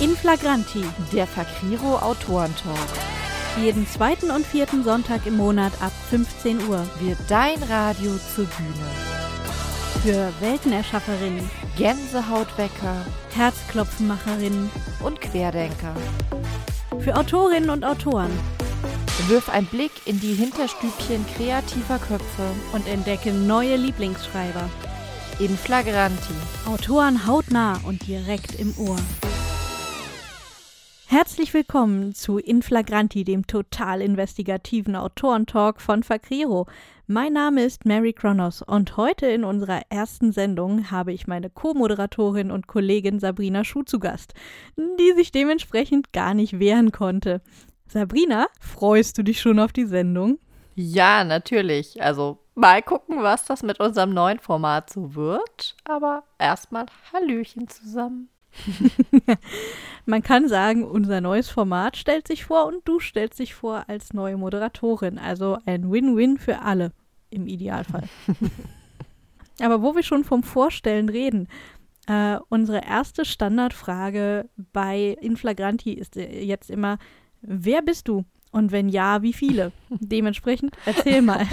In Flagranti, Der Fakriro Autorentalk jeden zweiten und vierten Sonntag im Monat ab 15 Uhr. wird dein Radio zur Bühne. Für Weltenerschafferin, Gänsehautwecker Herzklopfenmacherinnen, und Querdenker. für Autorinnen und Autoren Wirf einen Blick in die Hinterstübchen kreativer Köpfe und entdecke neue Lieblingsschreiber. in Flagranti. Autoren hautnah und direkt im Ohr. Herzlich willkommen zu Inflagranti, dem total investigativen Autorentalk von Fakriro. Mein Name ist Mary Kronos und heute in unserer ersten Sendung habe ich meine Co-Moderatorin und Kollegin Sabrina Schuh zu Gast, die sich dementsprechend gar nicht wehren konnte. Sabrina, freust du dich schon auf die Sendung? Ja, natürlich. Also mal gucken, was das mit unserem neuen Format so wird. Aber erstmal Hallöchen zusammen. Man kann sagen, unser neues Format stellt sich vor und du stellst dich vor als neue Moderatorin. Also ein Win-Win für alle im Idealfall. Aber wo wir schon vom Vorstellen reden, äh, unsere erste Standardfrage bei Inflagranti ist äh, jetzt immer, wer bist du? Und wenn ja, wie viele? Dementsprechend erzähl mal.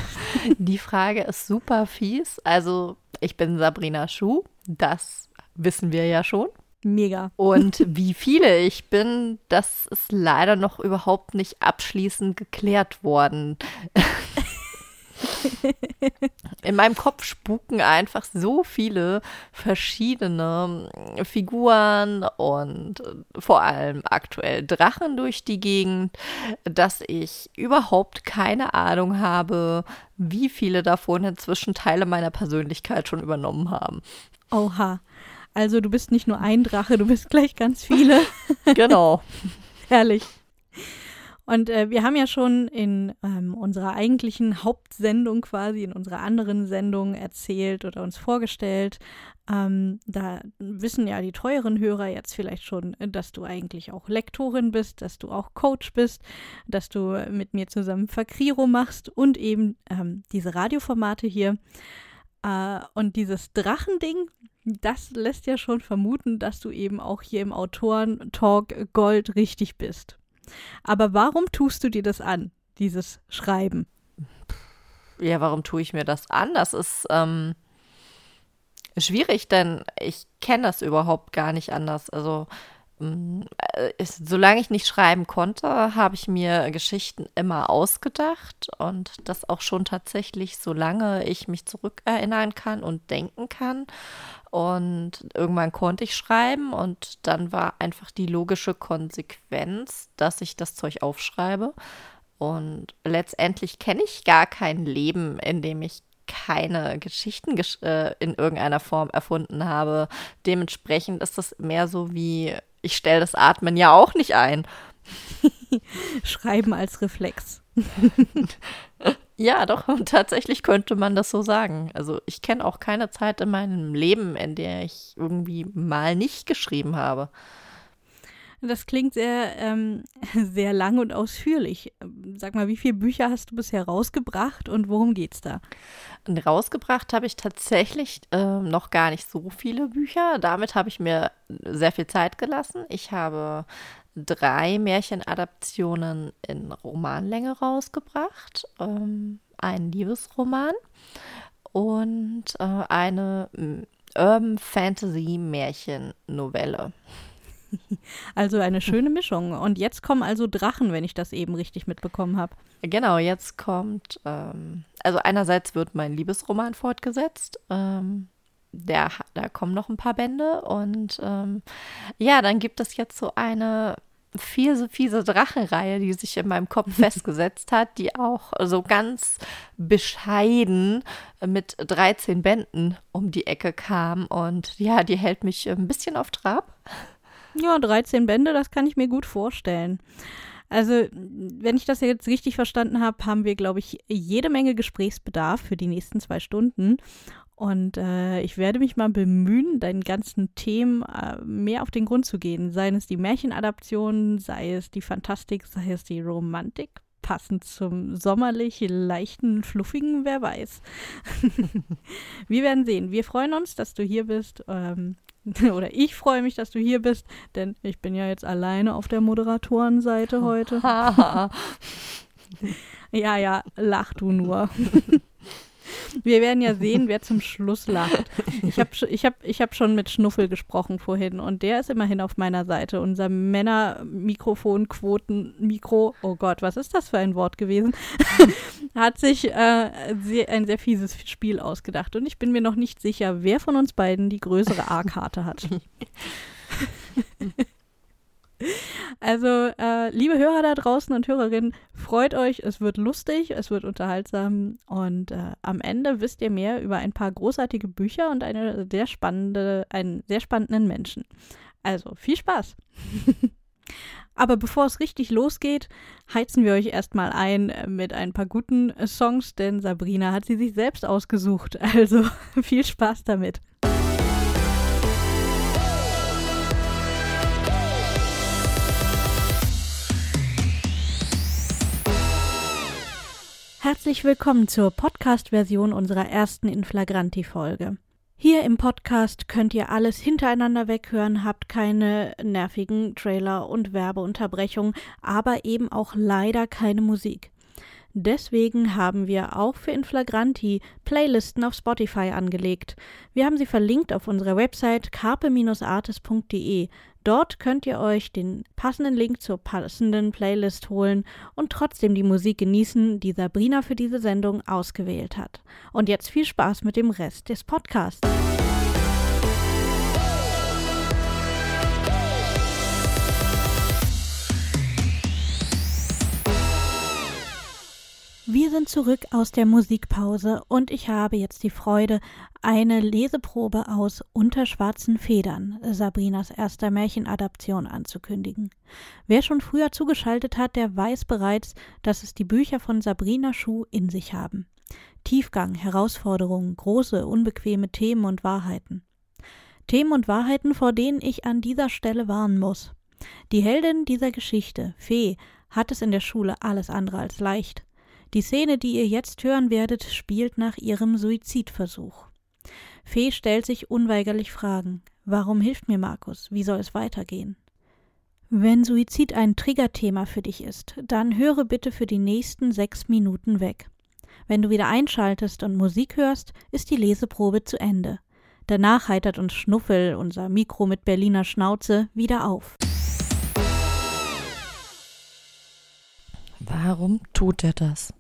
Die Frage ist super fies. Also, ich bin Sabrina Schuh. Das wissen wir ja schon. Mega. Und wie viele ich bin, das ist leider noch überhaupt nicht abschließend geklärt worden. In meinem Kopf spuken einfach so viele verschiedene Figuren und vor allem aktuell Drachen durch die Gegend, dass ich überhaupt keine Ahnung habe, wie viele davon inzwischen Teile meiner Persönlichkeit schon übernommen haben. Oha. Also du bist nicht nur ein Drache, du bist gleich ganz viele. Genau. Herrlich. Und äh, wir haben ja schon in ähm, unserer eigentlichen Hauptsendung quasi, in unserer anderen Sendung erzählt oder uns vorgestellt. Ähm, da wissen ja die teuren Hörer jetzt vielleicht schon, dass du eigentlich auch Lektorin bist, dass du auch Coach bist, dass du mit mir zusammen Fakriro machst und eben ähm, diese Radioformate hier. Äh, und dieses Drachending, das lässt ja schon vermuten, dass du eben auch hier im Autoren-Talk Gold richtig bist. Aber warum tust du dir das an, dieses Schreiben? Ja, warum tue ich mir das an? Das ist ähm, schwierig, denn ich kenne das überhaupt gar nicht anders. Also, mh, äh, solange ich nicht schreiben konnte, habe ich mir Geschichten immer ausgedacht und das auch schon tatsächlich, solange ich mich zurückerinnern kann und denken kann. Und irgendwann konnte ich schreiben und dann war einfach die logische Konsequenz, dass ich das Zeug aufschreibe. Und letztendlich kenne ich gar kein Leben, in dem ich keine Geschichten gesch äh, in irgendeiner Form erfunden habe. Dementsprechend ist das mehr so wie, ich stelle das Atmen ja auch nicht ein. Schreiben als Reflex. Ja, doch, tatsächlich könnte man das so sagen. Also ich kenne auch keine Zeit in meinem Leben, in der ich irgendwie mal nicht geschrieben habe. Das klingt sehr, ähm, sehr lang und ausführlich. Sag mal, wie viele Bücher hast du bisher rausgebracht und worum geht's da? Rausgebracht habe ich tatsächlich äh, noch gar nicht so viele Bücher. Damit habe ich mir sehr viel Zeit gelassen. Ich habe drei Märchenadaptionen in Romanlänge rausgebracht. Ähm, einen Liebesroman und äh, eine mm, Urban Fantasy Märchennovelle. Also eine schöne Mischung. Und jetzt kommen also Drachen, wenn ich das eben richtig mitbekommen habe. Genau, jetzt kommt, ähm, also einerseits wird mein Liebesroman fortgesetzt. Ähm, der, da kommen noch ein paar Bände und ähm, ja, dann gibt es jetzt so eine fiese, fiese Drachenreihe, die sich in meinem Kopf festgesetzt hat, die auch so ganz bescheiden mit 13 Bänden um die Ecke kam und ja, die hält mich ein bisschen auf Trab. Ja, 13 Bände, das kann ich mir gut vorstellen. Also, wenn ich das jetzt richtig verstanden habe, haben wir, glaube ich, jede Menge Gesprächsbedarf für die nächsten zwei Stunden. Und äh, ich werde mich mal bemühen, deinen ganzen Themen äh, mehr auf den Grund zu gehen. Seien es die Märchenadaptionen, sei es die Fantastik, sei es die Romantik. Passend zum sommerlich leichten, fluffigen, wer weiß. wir werden sehen. Wir freuen uns, dass du hier bist. Ähm, oder ich freue mich, dass du hier bist, denn ich bin ja jetzt alleine auf der Moderatorenseite heute. ja, ja, lach du nur. Wir werden ja sehen, wer zum Schluss lacht. Ich habe ich hab, ich hab schon mit Schnuffel gesprochen vorhin und der ist immerhin auf meiner Seite. Unser Männer-Mikrofon-Quoten-Mikro, oh Gott, was ist das für ein Wort gewesen? hat sich äh, sehr, ein sehr fieses Spiel ausgedacht und ich bin mir noch nicht sicher, wer von uns beiden die größere A-Karte hat. Also, äh, liebe Hörer da draußen und Hörerinnen, freut euch, es wird lustig, es wird unterhaltsam und äh, am Ende wisst ihr mehr über ein paar großartige Bücher und eine sehr spannende, einen sehr spannenden Menschen. Also, viel Spaß! Aber bevor es richtig losgeht, heizen wir euch erstmal ein mit ein paar guten Songs, denn Sabrina hat sie sich selbst ausgesucht. Also viel Spaß damit. Herzlich willkommen zur Podcast-Version unserer ersten Inflagranti-Folge. Hier im Podcast könnt ihr alles hintereinander weghören, habt keine nervigen Trailer und Werbeunterbrechungen, aber eben auch leider keine Musik. Deswegen haben wir auch für Inflagranti Playlisten auf Spotify angelegt. Wir haben sie verlinkt auf unserer Website carpe-artis.de. Dort könnt ihr euch den passenden Link zur passenden Playlist holen und trotzdem die Musik genießen, die Sabrina für diese Sendung ausgewählt hat. Und jetzt viel Spaß mit dem Rest des Podcasts. Wir sind zurück aus der Musikpause und ich habe jetzt die Freude, eine Leseprobe aus Unter schwarzen Federn, Sabrinas erster Märchenadaption, anzukündigen. Wer schon früher zugeschaltet hat, der weiß bereits, dass es die Bücher von Sabrina Schuh in sich haben. Tiefgang, Herausforderungen, große, unbequeme Themen und Wahrheiten. Themen und Wahrheiten, vor denen ich an dieser Stelle warnen muss. Die Heldin dieser Geschichte, Fee, hat es in der Schule alles andere als leicht. Die Szene, die ihr jetzt hören werdet, spielt nach ihrem Suizidversuch. Fee stellt sich unweigerlich Fragen. Warum hilft mir Markus? Wie soll es weitergehen? Wenn Suizid ein Triggerthema für dich ist, dann höre bitte für die nächsten sechs Minuten weg. Wenn du wieder einschaltest und Musik hörst, ist die Leseprobe zu Ende. Danach heitert uns Schnuffel, unser Mikro mit Berliner Schnauze, wieder auf. Warum tut er das?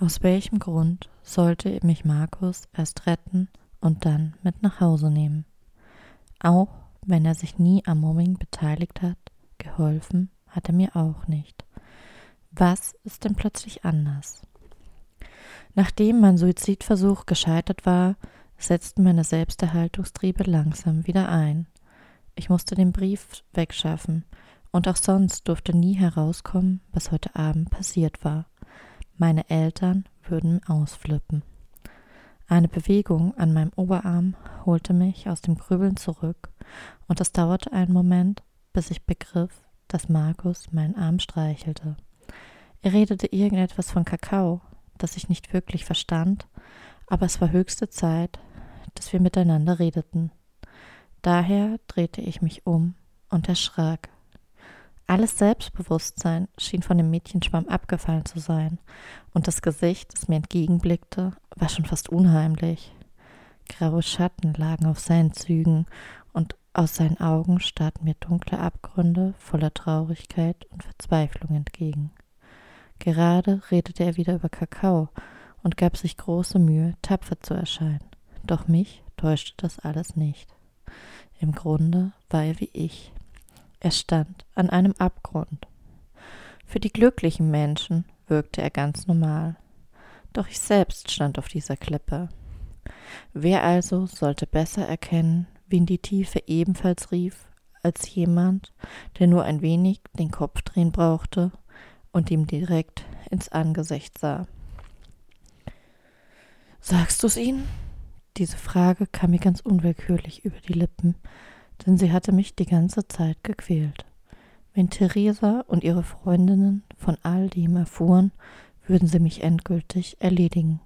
Aus welchem Grund sollte mich Markus erst retten und dann mit nach Hause nehmen? Auch wenn er sich nie am Mobbing beteiligt hat, geholfen hat er mir auch nicht. Was ist denn plötzlich anders? Nachdem mein Suizidversuch gescheitert war, setzten meine Selbsterhaltungstriebe langsam wieder ein. Ich musste den Brief wegschaffen, und auch sonst durfte nie herauskommen, was heute Abend passiert war. Meine Eltern würden ausflippen. Eine Bewegung an meinem Oberarm holte mich aus dem Grübeln zurück, und es dauerte einen Moment, bis ich begriff, dass Markus meinen Arm streichelte. Er redete irgendetwas von Kakao, das ich nicht wirklich verstand, aber es war höchste Zeit, dass wir miteinander redeten. Daher drehte ich mich um und erschrak. Alles Selbstbewusstsein schien von dem Mädchenschwamm abgefallen zu sein, und das Gesicht, das mir entgegenblickte, war schon fast unheimlich. Graue Schatten lagen auf seinen Zügen, und aus seinen Augen starrten mir dunkle Abgründe voller Traurigkeit und Verzweiflung entgegen. Gerade redete er wieder über Kakao und gab sich große Mühe, tapfer zu erscheinen. Doch mich täuschte das alles nicht. Im Grunde war er wie ich, er stand an einem Abgrund. Für die glücklichen Menschen wirkte er ganz normal. Doch ich selbst stand auf dieser Klippe. Wer also sollte besser erkennen, wie in die Tiefe ebenfalls rief, als jemand, der nur ein wenig den Kopf drehen brauchte und ihm direkt ins Angesicht sah. Sagst du's ihnen? Diese Frage kam mir ganz unwillkürlich über die Lippen, denn sie hatte mich die ganze Zeit gequält. Wenn Theresa und ihre Freundinnen von all dem erfuhren, würden sie mich endgültig erledigen.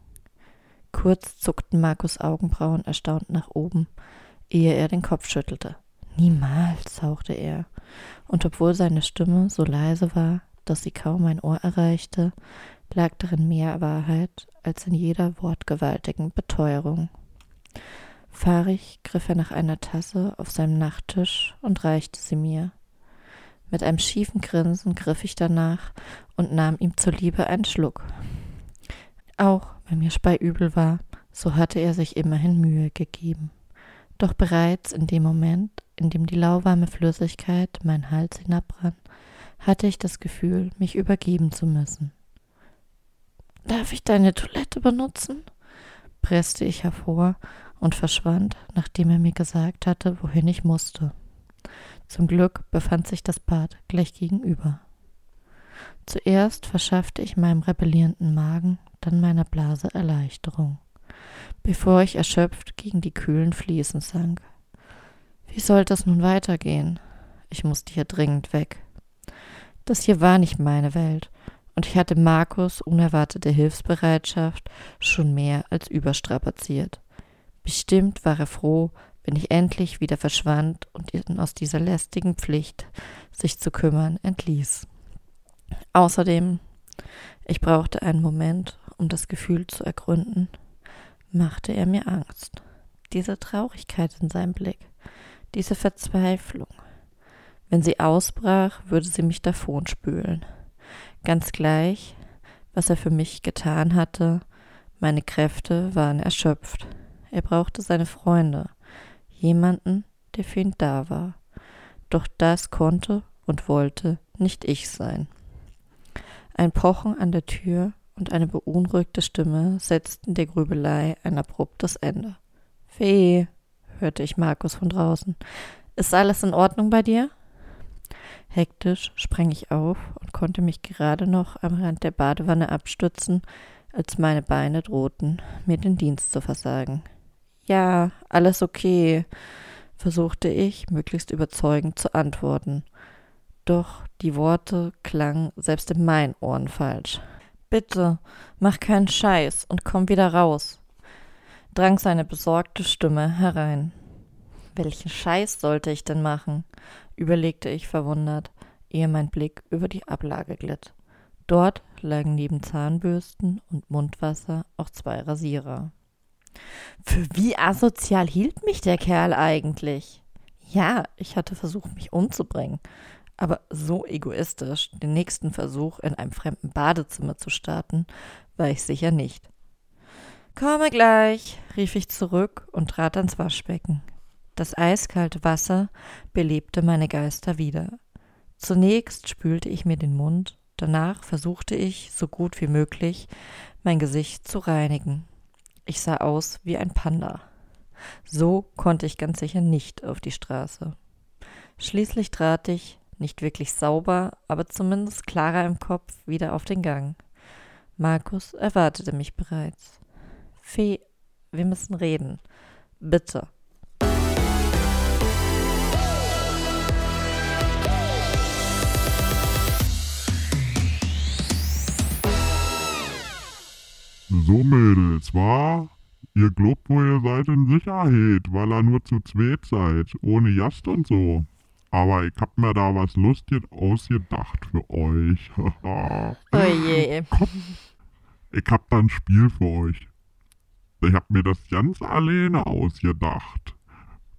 Kurz zuckten Markus Augenbrauen erstaunt nach oben, ehe er den Kopf schüttelte. Niemals, hauchte er, und obwohl seine Stimme so leise war, dass sie kaum mein Ohr erreichte, lag darin mehr Wahrheit als in jeder wortgewaltigen Beteuerung. Fahrig griff er nach einer Tasse auf seinem Nachttisch und reichte sie mir. Mit einem schiefen Grinsen griff ich danach und nahm ihm zuliebe einen Schluck. Auch wenn mir speiübel war, so hatte er sich immerhin Mühe gegeben. Doch bereits in dem Moment, in dem die lauwarme Flüssigkeit meinen Hals hinabrann, hatte ich das Gefühl, mich übergeben zu müssen. Darf ich deine Toilette benutzen? presste ich hervor und verschwand, nachdem er mir gesagt hatte, wohin ich musste. Zum Glück befand sich das Bad gleich gegenüber. Zuerst verschaffte ich meinem rebellierenden Magen, dann meiner Blase Erleichterung, bevor ich erschöpft gegen die kühlen Fliesen sank. Wie sollte es nun weitergehen? Ich musste hier dringend weg. Das hier war nicht meine Welt, und ich hatte Markus unerwartete Hilfsbereitschaft schon mehr als überstrapaziert. Bestimmt war er froh, wenn ich endlich wieder verschwand und ihn aus dieser lästigen Pflicht, sich zu kümmern, entließ. Außerdem, ich brauchte einen Moment, um das Gefühl zu ergründen, machte er mir Angst. Diese Traurigkeit in seinem Blick, diese Verzweiflung. Wenn sie ausbrach, würde sie mich davonspülen. Ganz gleich, was er für mich getan hatte, meine Kräfte waren erschöpft. Er brauchte seine Freunde, jemanden, der für ihn da war. Doch das konnte und wollte nicht ich sein. Ein Pochen an der Tür und eine beunruhigte Stimme setzten der Grübelei ein abruptes Ende. Fee, hörte ich Markus von draußen. Ist alles in Ordnung bei dir? Hektisch sprang ich auf und konnte mich gerade noch am Rand der Badewanne abstützen, als meine Beine drohten, mir den Dienst zu versagen. Ja, alles okay, versuchte ich, möglichst überzeugend zu antworten. Doch die Worte klangen selbst in meinen Ohren falsch. Bitte, mach keinen Scheiß und komm wieder raus, drang seine besorgte Stimme herein. Welchen Scheiß sollte ich denn machen? überlegte ich verwundert, ehe mein Blick über die Ablage glitt. Dort lagen neben Zahnbürsten und Mundwasser auch zwei Rasierer. Für wie asozial hielt mich der Kerl eigentlich? Ja, ich hatte versucht, mich umzubringen, aber so egoistisch, den nächsten Versuch in einem fremden Badezimmer zu starten, war ich sicher nicht. Komme gleich, rief ich zurück und trat ans Waschbecken. Das eiskalte Wasser belebte meine Geister wieder. Zunächst spülte ich mir den Mund, danach versuchte ich, so gut wie möglich, mein Gesicht zu reinigen. Ich sah aus wie ein Panda. So konnte ich ganz sicher nicht auf die Straße. Schließlich trat ich, nicht wirklich sauber, aber zumindest klarer im Kopf, wieder auf den Gang. Markus erwartete mich bereits. Fee, wir müssen reden. Bitte. So, Mädels, wa? Ihr glaubt wo ihr seid in Sicherheit, weil ihr nur zu zweit seid, ohne Jast und so. Aber ich hab mir da was Lustiges ausgedacht für euch. oh je. Komm, ich hab da ein Spiel für euch. Ich hab mir das ganz alleine ausgedacht.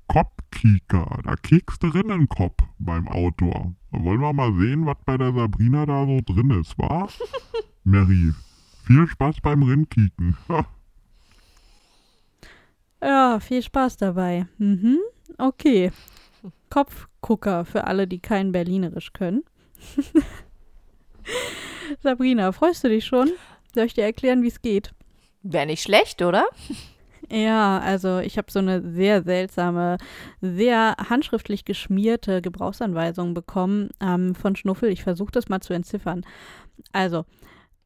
Kopfkieker, da kiekst du in den Kopf beim Autor. Da wollen wir mal sehen, was bei der Sabrina da so drin ist, wa? Mary, viel Spaß beim Rindkieken. ja, viel Spaß dabei. Mhm. Okay. Kopfgucker für alle, die kein Berlinerisch können. Sabrina, freust du dich schon? Soll ich dir erklären, wie es geht? Wäre nicht schlecht, oder? Ja, also ich habe so eine sehr seltsame, sehr handschriftlich geschmierte Gebrauchsanweisung bekommen ähm, von Schnuffel. Ich versuche das mal zu entziffern. Also,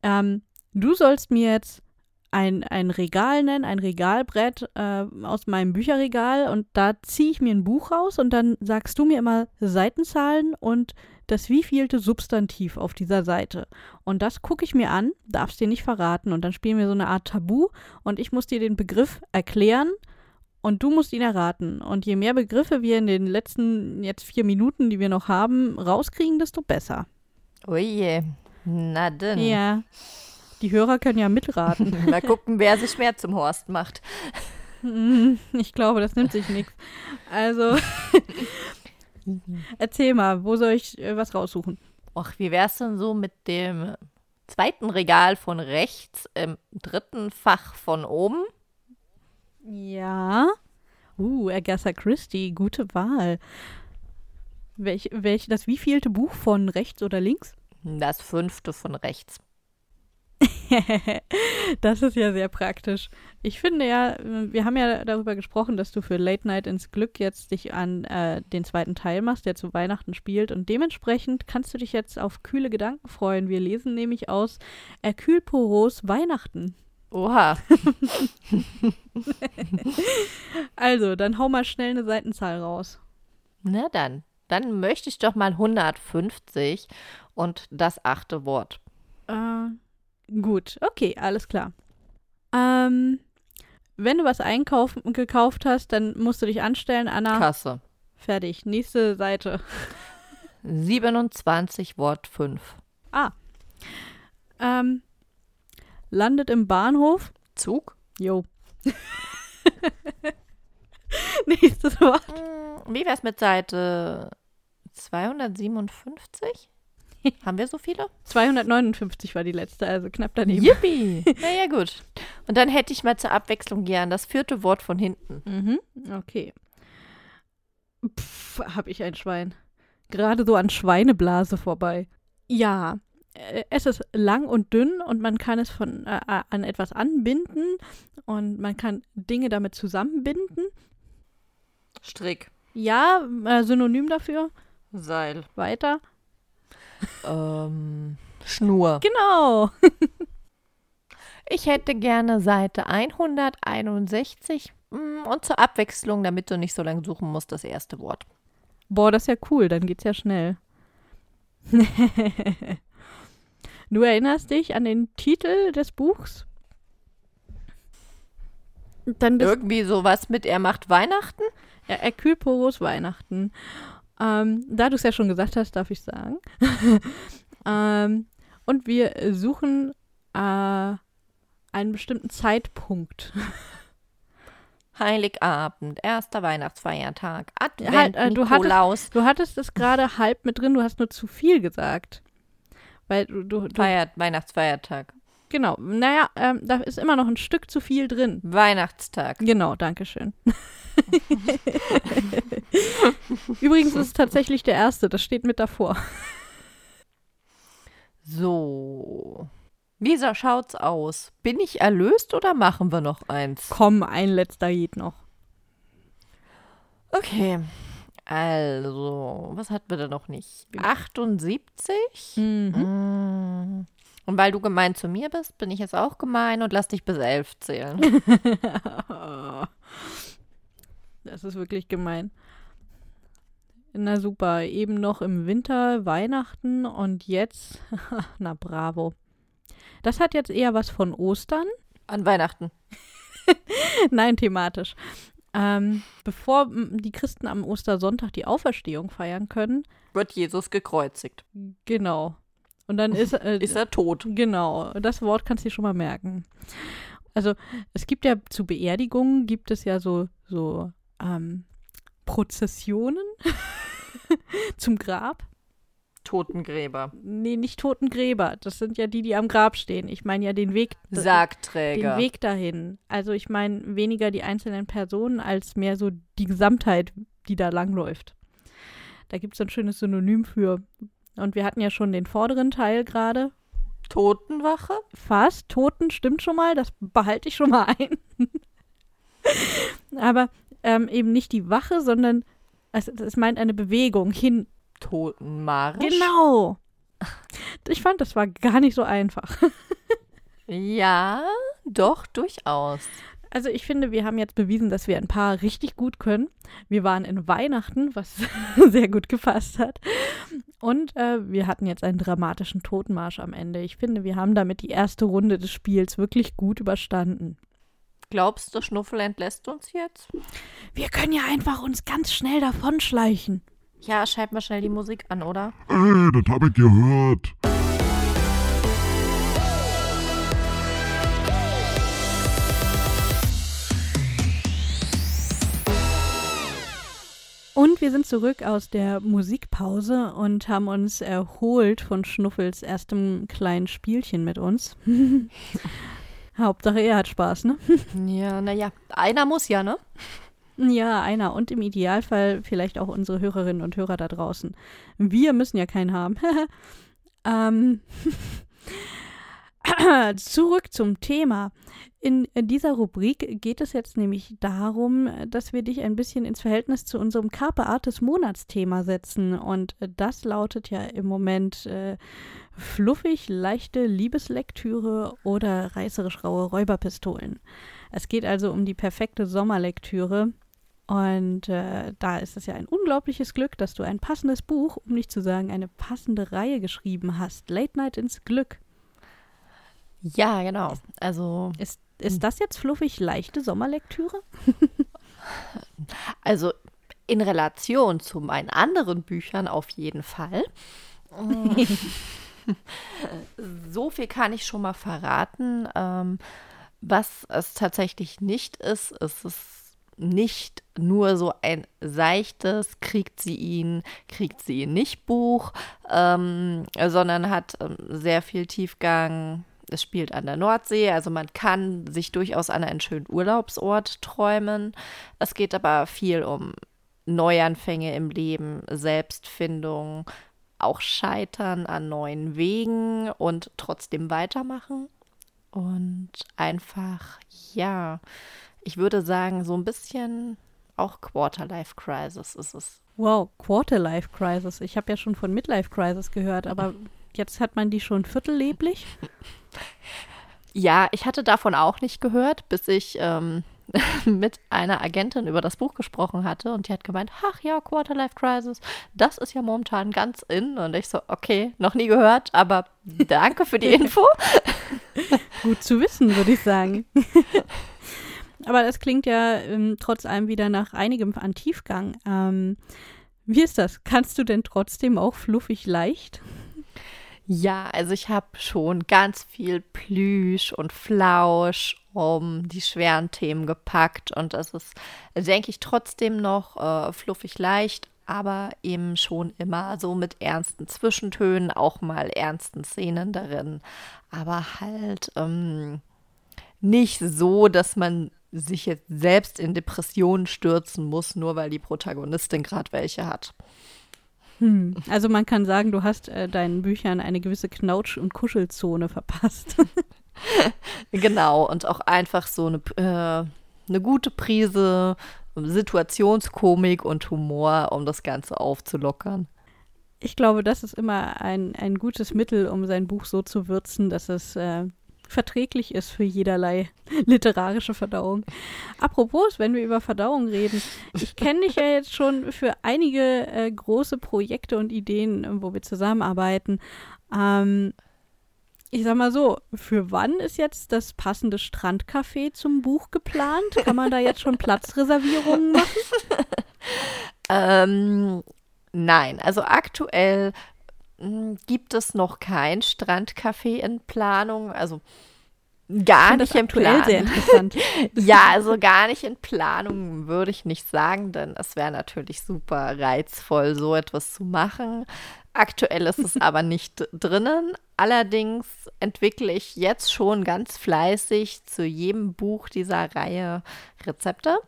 ähm, Du sollst mir jetzt ein, ein Regal nennen, ein Regalbrett äh, aus meinem Bücherregal und da ziehe ich mir ein Buch raus und dann sagst du mir immer Seitenzahlen und das wievielte Substantiv auf dieser Seite. Und das gucke ich mir an, darfst dir nicht verraten. Und dann spielen wir so eine Art Tabu und ich muss dir den Begriff erklären und du musst ihn erraten. Und je mehr Begriffe wir in den letzten jetzt vier Minuten, die wir noch haben, rauskriegen, desto besser. Oje, na denn. Ja. Die Hörer können ja mitraten. Mal gucken, wer sich mehr zum Horst macht. Ich glaube, das nimmt sich nichts. Also, erzähl mal, wo soll ich äh, was raussuchen? Och, wie wär's denn so mit dem zweiten Regal von rechts im dritten Fach von oben? Ja. Uh, Agatha Christie, gute Wahl. Welch, welch, das wievielte Buch von rechts oder links? Das fünfte von rechts. das ist ja sehr praktisch. Ich finde ja, wir haben ja darüber gesprochen, dass du für Late Night ins Glück jetzt dich an äh, den zweiten Teil machst, der zu Weihnachten spielt. Und dementsprechend kannst du dich jetzt auf kühle Gedanken freuen. Wir lesen nämlich aus Hercule Poirot's Weihnachten. Oha. also, dann hau mal schnell eine Seitenzahl raus. Na dann, dann möchte ich doch mal 150 und das achte Wort. Äh, gut, okay, alles klar. Ähm, wenn du was einkaufen gekauft hast, dann musst du dich anstellen, Anna. Kasse. Fertig. Nächste Seite. 27 Wort 5. Ah. Ähm, landet im Bahnhof. Zug? Jo. Nächstes Wort. Hm, Wie wär's mit Seite 257? Haben wir so viele? 259 war die letzte, also knapp daneben. Yippie! ja, ja, gut. Und dann hätte ich mal zur Abwechslung gern das vierte Wort von hinten. Mhm, okay. Pff, hab ich ein Schwein. Gerade so an Schweineblase vorbei. Ja, äh, es ist lang und dünn und man kann es von äh, äh, an etwas anbinden und man kann Dinge damit zusammenbinden. Strick. Ja, äh, Synonym dafür. Seil. Weiter. Ähm, Schnur. Genau. Ich hätte gerne Seite 161 mm, und zur Abwechslung, damit du nicht so lange suchen musst, das erste Wort. Boah, das ist ja cool, dann geht's ja schnell. du erinnerst dich an den Titel des Buchs? Dann Irgendwie sowas mit Er macht Weihnachten? ja, Hercule Poirot's Weihnachten. Ähm, da du es ja schon gesagt hast, darf ich sagen. ähm, und wir suchen äh, einen bestimmten Zeitpunkt. Heiligabend, erster Weihnachtsfeiertag, Advent, Halt, äh, du hattest- Nikolaus, Du hattest es gerade halb mit drin, du hast nur zu viel gesagt. Weil du, du, du Feiert, Weihnachtsfeiertag, genau, naja, ähm, da ist immer noch ein Stück zu viel drin. Weihnachtstag. Genau, danke schön. Übrigens ist es tatsächlich der erste, das steht mit davor. So. Wie schaut's aus? Bin ich erlöst oder machen wir noch eins? Komm, ein letzter geht noch. Okay. Also, was hatten wir da noch nicht? 78? Mhm. Mm. Und weil du gemein zu mir bist, bin ich jetzt auch gemein und lass dich bis elf zählen. Das ist wirklich gemein. Na super, eben noch im Winter Weihnachten und jetzt, na bravo. Das hat jetzt eher was von Ostern. An Weihnachten. Nein, thematisch. Ähm, bevor die Christen am Ostersonntag die Auferstehung feiern können, Wird Jesus gekreuzigt. genau. Und dann ist, äh, Ist er tot? Genau, das Wort kannst du dir schon mal merken. Also es gibt ja zu Beerdigungen gibt es ja so, so ähm, Prozessionen zum Grab. Totengräber. Nee, nicht Totengräber. Das sind ja die, die am Grab stehen. Ich meine ja den Weg, den Sargträger. Weg dahin. Also ich meine weniger die einzelnen Personen als mehr so die Gesamtheit, die da langläuft. Da gibt es ein schönes Synonym für. Und wir hatten ja schon den vorderen Teil gerade. Totenwache? Fast. Toten stimmt schon mal, das behalte ich schon mal ein. Aber ähm, eben nicht die Wache, sondern es, es meint eine Bewegung hin. Totenmarsch? Genau. Ich fand, das war gar nicht so einfach. Ja, doch, durchaus. Also ich finde, wir haben jetzt bewiesen, dass wir ein paar richtig gut können. Wir waren in Weihnachten, was sehr gut gepasst hat. Und äh, wir hatten jetzt einen dramatischen Totenmarsch am Ende. Ich finde, wir haben damit die erste Runde des Spiels wirklich gut überstanden. Glaubst du, Schnuffel entlässt uns jetzt? Wir können ja einfach uns ganz schnell davonschleichen. Ja, schalt mal schnell die Musik an, oder? Ey, das hab ich gehört. Wir sind zurück aus der Musikpause und haben uns erholt von Schnuffels erstem kleinen Spielchen mit uns. Hauptsache, er hat Spaß, ne? Ja, naja, einer muss ja, ne? Ja, einer. Und im Idealfall vielleicht auch unsere Hörerinnen und Hörer da draußen. Wir müssen ja keinen haben. ähm. Zurück zum Thema. In dieser Rubrik geht es jetzt nämlich darum, dass wir dich ein bisschen ins Verhältnis zu unserem Carpe Artis Monatsthema setzen. Und das lautet ja im Moment äh, fluffig, leichte Liebeslektüre oder reißerisch raue Räuberpistolen. Es geht also um die perfekte Sommerlektüre. Und äh, da ist es ja ein unglaubliches Glück, dass du ein passendes Buch, um nicht zu sagen eine passende Reihe geschrieben hast. Late Night ins Glück. Ja, genau. Also ist, ist das jetzt fluffig leichte Sommerlektüre? also in Relation zu meinen anderen Büchern auf jeden Fall. so viel kann ich schon mal verraten. Ähm, was es tatsächlich nicht ist, ist es nicht nur so ein seichtes, kriegt sie ihn, kriegt sie ihn nicht Buch, ähm, sondern hat ähm, sehr viel Tiefgang, es spielt an der Nordsee, also man kann sich durchaus an einen schönen Urlaubsort träumen. Es geht aber viel um Neuanfänge im Leben, Selbstfindung, auch Scheitern an neuen Wegen und trotzdem weitermachen. Und einfach, ja, ich würde sagen, so ein bisschen auch Quarterlife Crisis ist es. Wow, Quarterlife Crisis. Ich habe ja schon von Midlife Crisis gehört, aber jetzt hat man die schon viertelleblich. Ja, ich hatte davon auch nicht gehört, bis ich ähm, mit einer Agentin über das Buch gesprochen hatte und die hat gemeint, ach ja, Quarterlife Crisis, das ist ja momentan ganz in. Und ich so, okay, noch nie gehört, aber danke für die Info. Gut zu wissen, würde ich sagen. aber das klingt ja ähm, trotz allem wieder nach einigem an Tiefgang. Ähm, wie ist das? Kannst du denn trotzdem auch fluffig leicht? Ja, also ich habe schon ganz viel Plüsch und Flausch um die schweren Themen gepackt und es ist, denke ich, trotzdem noch äh, fluffig leicht, aber eben schon immer so mit ernsten Zwischentönen, auch mal ernsten Szenen darin, aber halt ähm, nicht so, dass man sich jetzt selbst in Depressionen stürzen muss, nur weil die Protagonistin gerade welche hat. Hm. Also man kann sagen, du hast äh, deinen Büchern eine gewisse Knautsch- und Kuschelzone verpasst. genau, und auch einfach so eine, äh, eine gute Prise Situationskomik und Humor, um das Ganze aufzulockern. Ich glaube, das ist immer ein, ein gutes Mittel, um sein Buch so zu würzen, dass es äh, verträglich ist für jederlei literarische Verdauung. Apropos, wenn wir über Verdauung reden, ich kenne dich ja jetzt schon für einige äh, große Projekte und Ideen, äh, wo wir zusammenarbeiten. Ähm, ich sag mal so, für wann ist jetzt das passende Strandcafé zum Buch geplant? Kann man da jetzt schon Platzreservierungen machen? ähm, nein, also aktuell gibt es noch kein Strandcafé in Planung. Also gar nicht in Planung. Ja, also gar nicht in Planung würde ich nicht sagen, denn es wäre natürlich super reizvoll, so etwas zu machen. Aktuell ist es aber nicht drinnen. Allerdings entwickle ich jetzt schon ganz fleißig zu jedem Buch dieser Reihe Rezepte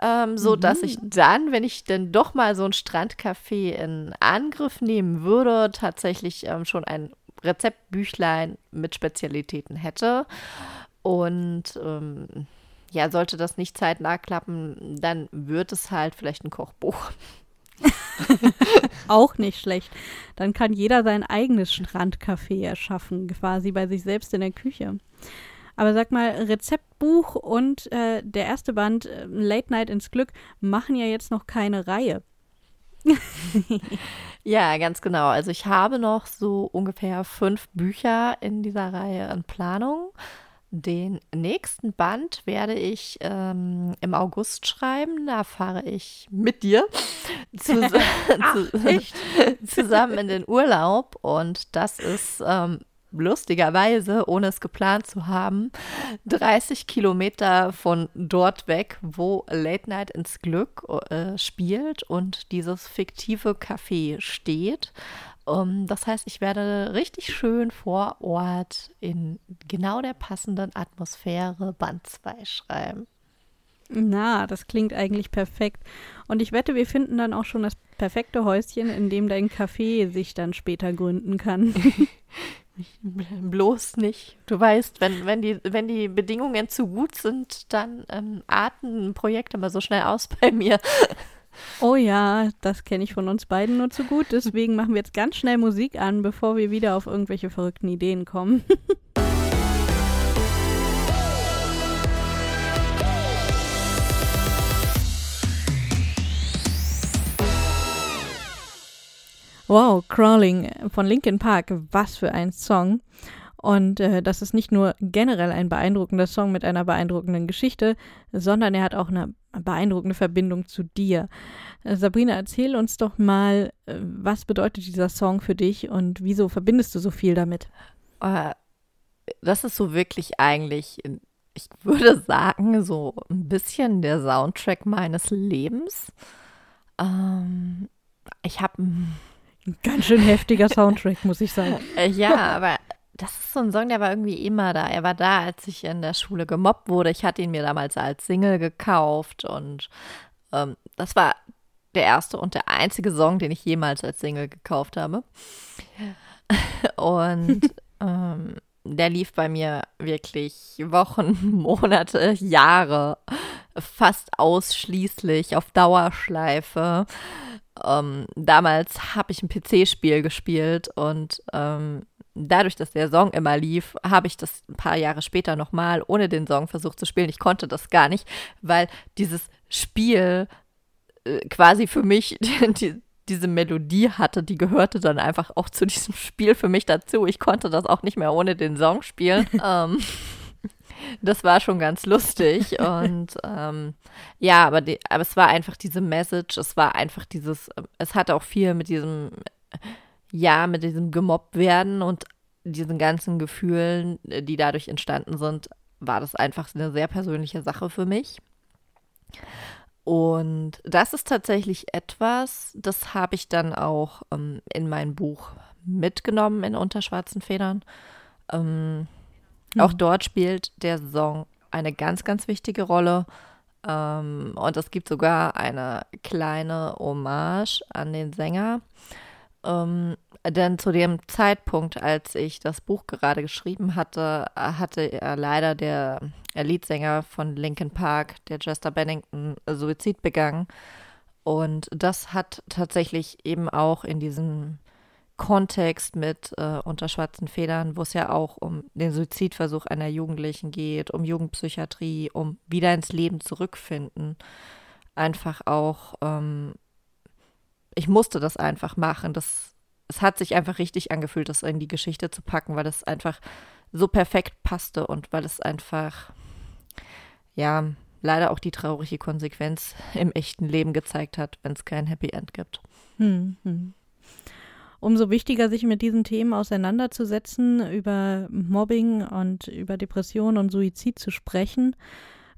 ähm, so mhm. dass ich dann, wenn ich denn doch mal so ein Strandcafé in Angriff nehmen würde, tatsächlich ähm, schon ein Rezeptbüchlein mit Spezialitäten hätte. Und ähm, ja, sollte das nicht zeitnah klappen, dann wird es halt vielleicht ein Kochbuch. Auch nicht schlecht. Dann kann jeder sein eigenes Strandcafé erschaffen, quasi bei sich selbst in der Küche. Aber sag mal, Rezeptbuch und äh, der erste Band äh, Late Night ins Glück machen ja jetzt noch keine Reihe. Ja, ganz genau. Also ich habe noch so ungefähr fünf Bücher in dieser Reihe in Planung. Den nächsten Band werde ich ähm, im August schreiben. Da fahre ich mit dir zus Ach, zusammen in den Urlaub. Und das ist ähm, lustigerweise, ohne es geplant zu haben, 30 Kilometer von dort weg, wo Late Night ins Glück äh, spielt und dieses fiktive Café steht. Um, ähm, das heißt, ich werde richtig schön vor Ort in genau der passenden Atmosphäre Band 2 schreiben. Na, das klingt eigentlich perfekt. Und ich wette, wir finden dann auch schon das perfekte Häuschen, in dem dein Café sich dann später gründen kann. Bloß nicht. Du weißt, wenn, wenn, die, wenn die Bedingungen zu gut sind, dann ähm, arten Projekte immer so schnell aus bei mir. Oh ja, das kenne ich von uns beiden nur zu gut. Deswegen machen wir jetzt ganz schnell Musik an, bevor wir wieder auf irgendwelche verrückten Ideen kommen. Wow, Crawling von Linkin Park, was für ein Song. Und äh, das ist nicht nur generell ein beeindruckender Song mit einer beeindruckenden Geschichte, sondern er hat auch eine beeindruckende Verbindung zu dir. Äh, Sabrina, erzähl uns doch mal, äh, was bedeutet dieser Song für dich und wieso verbindest du so viel damit? Äh, das ist so wirklich eigentlich, ich würde sagen, so ein bisschen der Soundtrack meines Lebens. Ähm, ich habe ein ganz schön heftiger Soundtrack, muss ich sagen. Äh, ja, aber das ist so ein Song, der war irgendwie immer da. Er war da, als ich in der Schule gemobbt wurde. Ich hatte ihn mir damals als Single gekauft und ähm, das war der erste und der einzige Song, den ich jemals als Single gekauft habe. Und ähm, der lief bei mir wirklich Wochen, Monate, Jahre, fast ausschließlich auf Dauerschleife. Ähm, damals habe ich ein PC-Spiel gespielt und ähm, dadurch, dass der Song immer lief, habe ich das ein paar Jahre später nochmal ohne den Song versucht zu spielen. Ich konnte das gar nicht, weil dieses Spiel äh, quasi für mich die, diese Melodie hatte, die gehörte dann einfach auch zu diesem Spiel für mich dazu. Ich konnte das auch nicht mehr ohne den Song spielen. ähm, das war schon ganz lustig und ähm, ja, aber, die, aber es war einfach diese Message, es war einfach dieses, es hatte auch viel mit diesem, ja, mit diesem gemobbt werden und diesen ganzen Gefühlen, die dadurch entstanden sind, war das einfach eine sehr persönliche Sache für mich. Und das ist tatsächlich etwas, das habe ich dann auch ähm, in mein Buch mitgenommen in Unterschwarzen Federn. Ähm, Mhm. Auch dort spielt der Song eine ganz, ganz wichtige Rolle. Ähm, und es gibt sogar eine kleine Hommage an den Sänger. Ähm, denn zu dem Zeitpunkt, als ich das Buch gerade geschrieben hatte, hatte er leider der Leadsänger von Linkin Park, der Chester Bennington, Suizid begangen. Und das hat tatsächlich eben auch in diesem Kontext mit äh, Unter schwarzen Federn, wo es ja auch um den Suizidversuch einer Jugendlichen geht, um Jugendpsychiatrie, um wieder ins Leben zurückfinden. Einfach auch, ähm, ich musste das einfach machen. Das, es hat sich einfach richtig angefühlt, das in die Geschichte zu packen, weil es einfach so perfekt passte und weil es einfach, ja, leider auch die traurige Konsequenz im echten Leben gezeigt hat, wenn es kein Happy End gibt. Hm, hm umso wichtiger, sich mit diesen Themen auseinanderzusetzen, über Mobbing und über Depression und Suizid zu sprechen,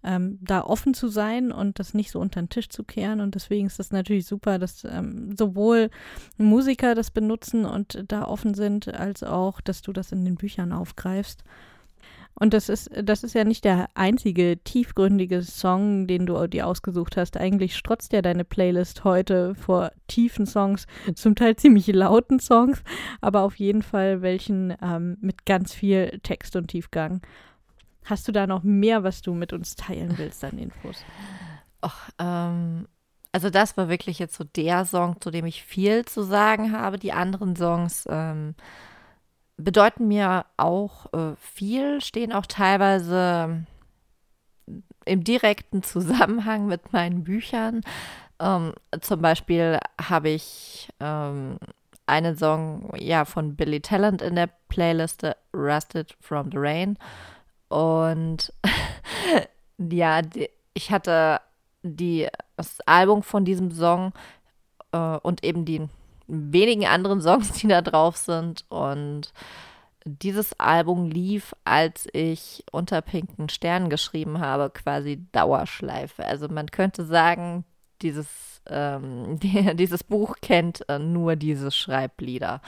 ähm, da offen zu sein und das nicht so unter den Tisch zu kehren. Und deswegen ist das natürlich super, dass ähm, sowohl Musiker das benutzen und da offen sind, als auch, dass du das in den Büchern aufgreifst. Und das ist, das ist ja nicht der einzige tiefgründige Song, den du dir ausgesucht hast. Eigentlich strotzt ja deine Playlist heute vor tiefen Songs, zum Teil ziemlich lauten Songs, aber auf jeden Fall welchen ähm, mit ganz viel Text und Tiefgang. Hast du da noch mehr, was du mit uns teilen willst an Infos? Och, ähm, also das war wirklich jetzt so der Song, zu dem ich viel zu sagen habe. Die anderen Songs ähm, bedeuten mir auch äh, viel, stehen auch teilweise im direkten Zusammenhang mit meinen Büchern. Ähm, zum Beispiel habe ich ähm, einen Song ja von Billy Talent in der Playliste Rusted from the Rain. Und ja, die, ich hatte die, das Album von diesem Song äh, und eben die wenigen anderen Songs, die da drauf sind. Und dieses Album lief, als ich unter pinken Sternen geschrieben habe, quasi Dauerschleife. Also man könnte sagen, dieses, ähm, die, dieses Buch kennt äh, nur diese Schreiblieder.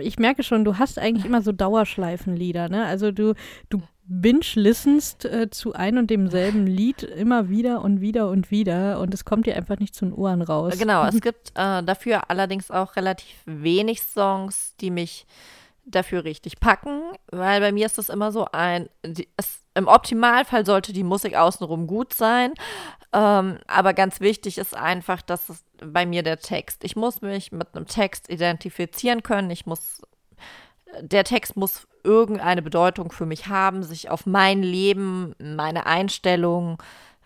Ich merke schon, du hast eigentlich immer so Dauerschleifenlieder, ne? Also du, du binge-listenst äh, zu ein und demselben Lied immer wieder und wieder und wieder und es kommt dir einfach nicht zu den Ohren raus. Genau, es gibt äh, dafür allerdings auch relativ wenig Songs, die mich dafür richtig packen, weil bei mir ist das immer so ein, die, es, im Optimalfall sollte die Musik außenrum gut sein, ähm, aber ganz wichtig ist einfach, dass es bei mir der Text, ich muss mich mit einem Text identifizieren können, ich muss, der Text muss irgendeine Bedeutung für mich haben, sich auf mein Leben, meine Einstellung,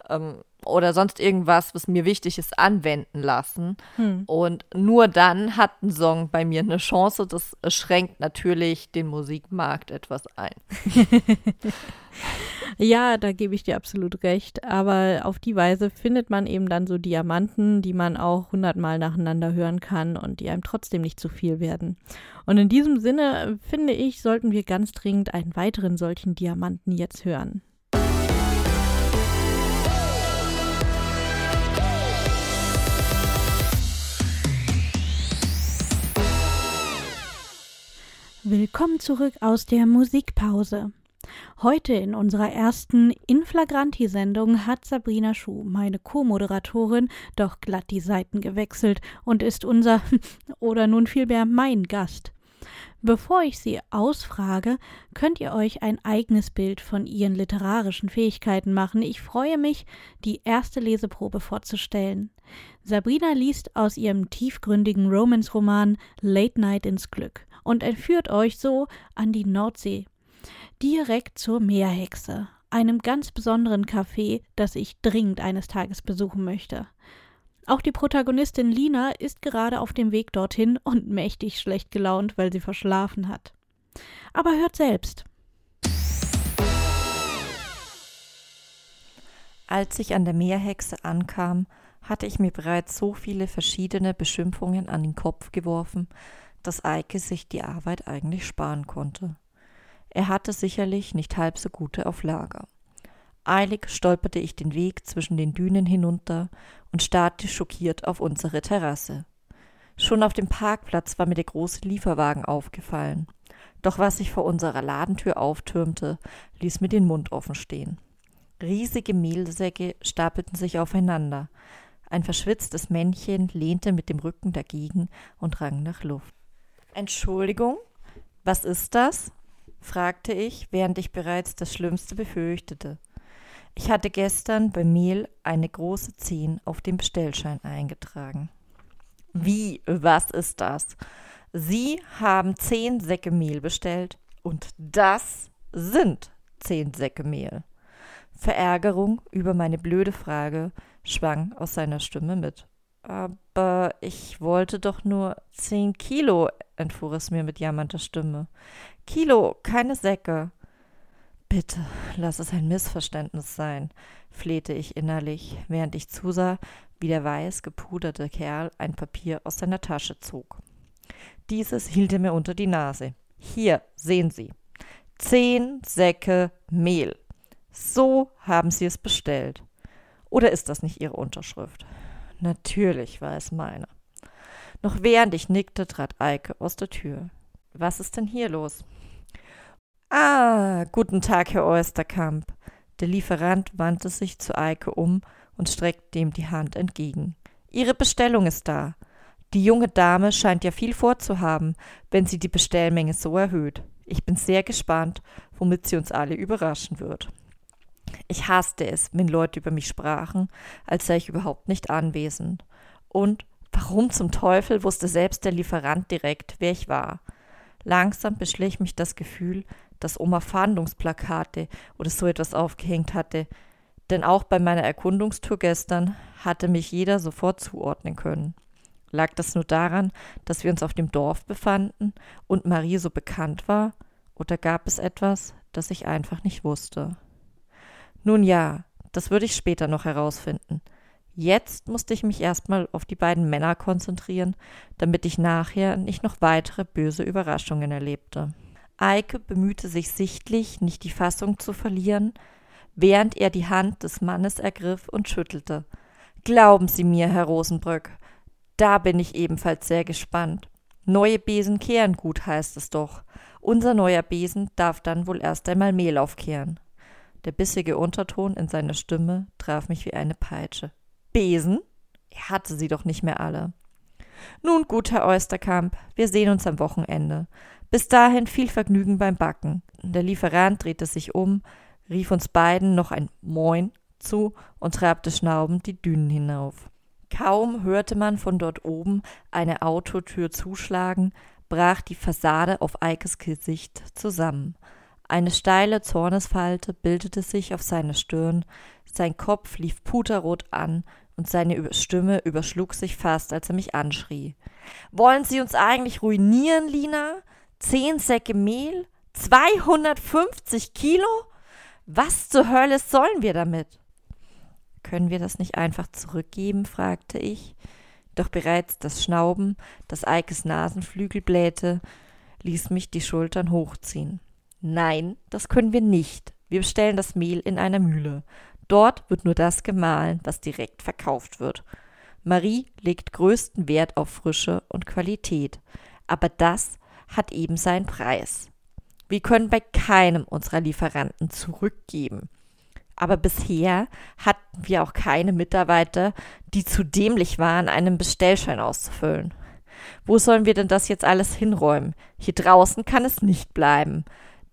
ähm, oder sonst irgendwas, was mir wichtig ist, anwenden lassen. Hm. Und nur dann hat ein Song bei mir eine Chance. Das schränkt natürlich den Musikmarkt etwas ein. ja, da gebe ich dir absolut recht. Aber auf die Weise findet man eben dann so Diamanten, die man auch hundertmal nacheinander hören kann und die einem trotzdem nicht zu viel werden. Und in diesem Sinne, finde ich, sollten wir ganz dringend einen weiteren solchen Diamanten jetzt hören. Willkommen zurück aus der Musikpause. Heute in unserer ersten Inflagranti-Sendung hat Sabrina Schuh, meine Co-Moderatorin, doch glatt die Seiten gewechselt und ist unser oder nun vielmehr mein Gast. Bevor ich sie ausfrage, könnt ihr euch ein eigenes Bild von ihren literarischen Fähigkeiten machen. Ich freue mich, die erste Leseprobe vorzustellen. Sabrina liest aus ihrem tiefgründigen Romance-Roman Late Night ins Glück und entführt euch so an die Nordsee. Direkt zur Meerhexe, einem ganz besonderen Café, das ich dringend eines Tages besuchen möchte. Auch die Protagonistin Lina ist gerade auf dem Weg dorthin und mächtig schlecht gelaunt, weil sie verschlafen hat. Aber hört selbst. Als ich an der Meerhexe ankam, hatte ich mir bereits so viele verschiedene Beschimpfungen an den Kopf geworfen, dass Eike sich die Arbeit eigentlich sparen konnte. Er hatte sicherlich nicht halb so gute auf Lager. Eilig stolperte ich den Weg zwischen den Dünen hinunter und starrte schockiert auf unsere Terrasse. Schon auf dem Parkplatz war mir der große Lieferwagen aufgefallen. Doch was sich vor unserer Ladentür auftürmte, ließ mir den Mund offen stehen. Riesige Mehlsäcke stapelten sich aufeinander. Ein verschwitztes Männchen lehnte mit dem Rücken dagegen und rang nach Luft. Entschuldigung, was ist das? fragte ich, während ich bereits das Schlimmste befürchtete. Ich hatte gestern bei Mehl eine große Zehn auf dem Bestellschein eingetragen. Wie, was ist das? Sie haben zehn Säcke Mehl bestellt und das sind zehn Säcke Mehl. Verärgerung über meine blöde Frage schwang aus seiner Stimme mit. Aber ich wollte doch nur zehn Kilo, entfuhr es mir mit jammernder Stimme. Kilo, keine Säcke. Bitte, lass es ein Missverständnis sein, flehte ich innerlich, während ich zusah, wie der weiß gepuderte Kerl ein Papier aus seiner Tasche zog. Dieses hielt er mir unter die Nase. Hier, sehen Sie. Zehn Säcke Mehl. So haben Sie es bestellt. Oder ist das nicht Ihre Unterschrift? Natürlich war es meine. Noch während ich nickte, trat Eike aus der Tür. Was ist denn hier los? Ah, guten Tag, Herr Oysterkamp. Der Lieferant wandte sich zu Eike um und streckte ihm die Hand entgegen. Ihre Bestellung ist da. Die junge Dame scheint ja viel vorzuhaben, wenn sie die Bestellmenge so erhöht. Ich bin sehr gespannt, womit sie uns alle überraschen wird. Ich hasste es, wenn Leute über mich sprachen, als sei ich überhaupt nicht anwesend. Und warum zum Teufel wusste selbst der Lieferant direkt, wer ich war? Langsam beschlich mich das Gefühl, dass Oma Fahndungsplakate oder so etwas aufgehängt hatte, denn auch bei meiner Erkundungstour gestern hatte mich jeder sofort zuordnen können. Lag das nur daran, dass wir uns auf dem Dorf befanden und Marie so bekannt war, oder gab es etwas, das ich einfach nicht wusste? Nun ja, das würde ich später noch herausfinden. Jetzt musste ich mich erstmal auf die beiden Männer konzentrieren, damit ich nachher nicht noch weitere böse Überraschungen erlebte. Eike bemühte sich sichtlich, nicht die Fassung zu verlieren, während er die Hand des Mannes ergriff und schüttelte. Glauben Sie mir, Herr Rosenbrück, da bin ich ebenfalls sehr gespannt. Neue Besen kehren gut, heißt es doch. Unser neuer Besen darf dann wohl erst einmal Mehl aufkehren. Der bissige Unterton in seiner Stimme traf mich wie eine Peitsche. Besen? Er hatte sie doch nicht mehr alle. Nun gut, Herr Oysterkamp, wir sehen uns am Wochenende. Bis dahin viel Vergnügen beim Backen. Der Lieferant drehte sich um, rief uns beiden noch ein Moin zu und trabte schnaubend die Dünen hinauf. Kaum hörte man von dort oben eine Autotür zuschlagen, brach die Fassade auf Eikes Gesicht zusammen. Eine steile Zornesfalte bildete sich auf seiner Stirn, sein Kopf lief puterrot an und seine Stimme überschlug sich fast, als er mich anschrie. Wollen Sie uns eigentlich ruinieren, Lina? Zehn Säcke Mehl? 250 Kilo? Was zur Hölle sollen wir damit? Können wir das nicht einfach zurückgeben? fragte ich. Doch bereits das Schnauben, das Eikes Nasenflügel blähte, ließ mich die Schultern hochziehen. Nein, das können wir nicht. Wir bestellen das Mehl in einer Mühle. Dort wird nur das gemahlen, was direkt verkauft wird. Marie legt größten Wert auf Frische und Qualität. Aber das hat eben seinen Preis. Wir können bei keinem unserer Lieferanten zurückgeben. Aber bisher hatten wir auch keine Mitarbeiter, die zu dämlich waren, einen Bestellschein auszufüllen. Wo sollen wir denn das jetzt alles hinräumen? Hier draußen kann es nicht bleiben.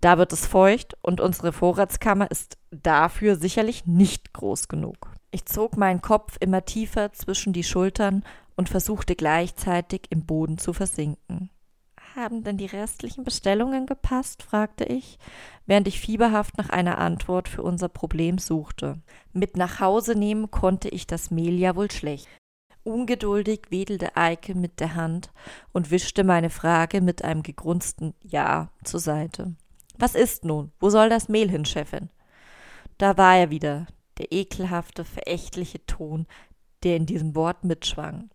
Da wird es feucht und unsere Vorratskammer ist dafür sicherlich nicht groß genug. Ich zog meinen Kopf immer tiefer zwischen die Schultern und versuchte gleichzeitig im Boden zu versinken. Haben denn die restlichen Bestellungen gepasst? fragte ich, während ich fieberhaft nach einer Antwort für unser Problem suchte. Mit nach Hause nehmen konnte ich das Mehl ja wohl schlecht. Ungeduldig wedelte Eike mit der Hand und wischte meine Frage mit einem gegrunzten Ja zur Seite. Was ist nun? Wo soll das Mehl hin, Chefin? Da war er wieder, der ekelhafte, verächtliche Ton, der in diesem Wort mitschwang.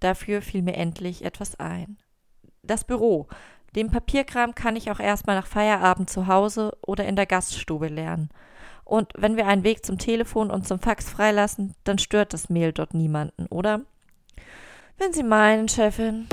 Dafür fiel mir endlich etwas ein das Büro. Den Papierkram kann ich auch erstmal nach Feierabend zu Hause oder in der Gaststube lernen. Und wenn wir einen Weg zum Telefon und zum Fax freilassen, dann stört das Mail dort niemanden, oder? Wenn Sie meinen, Chefin.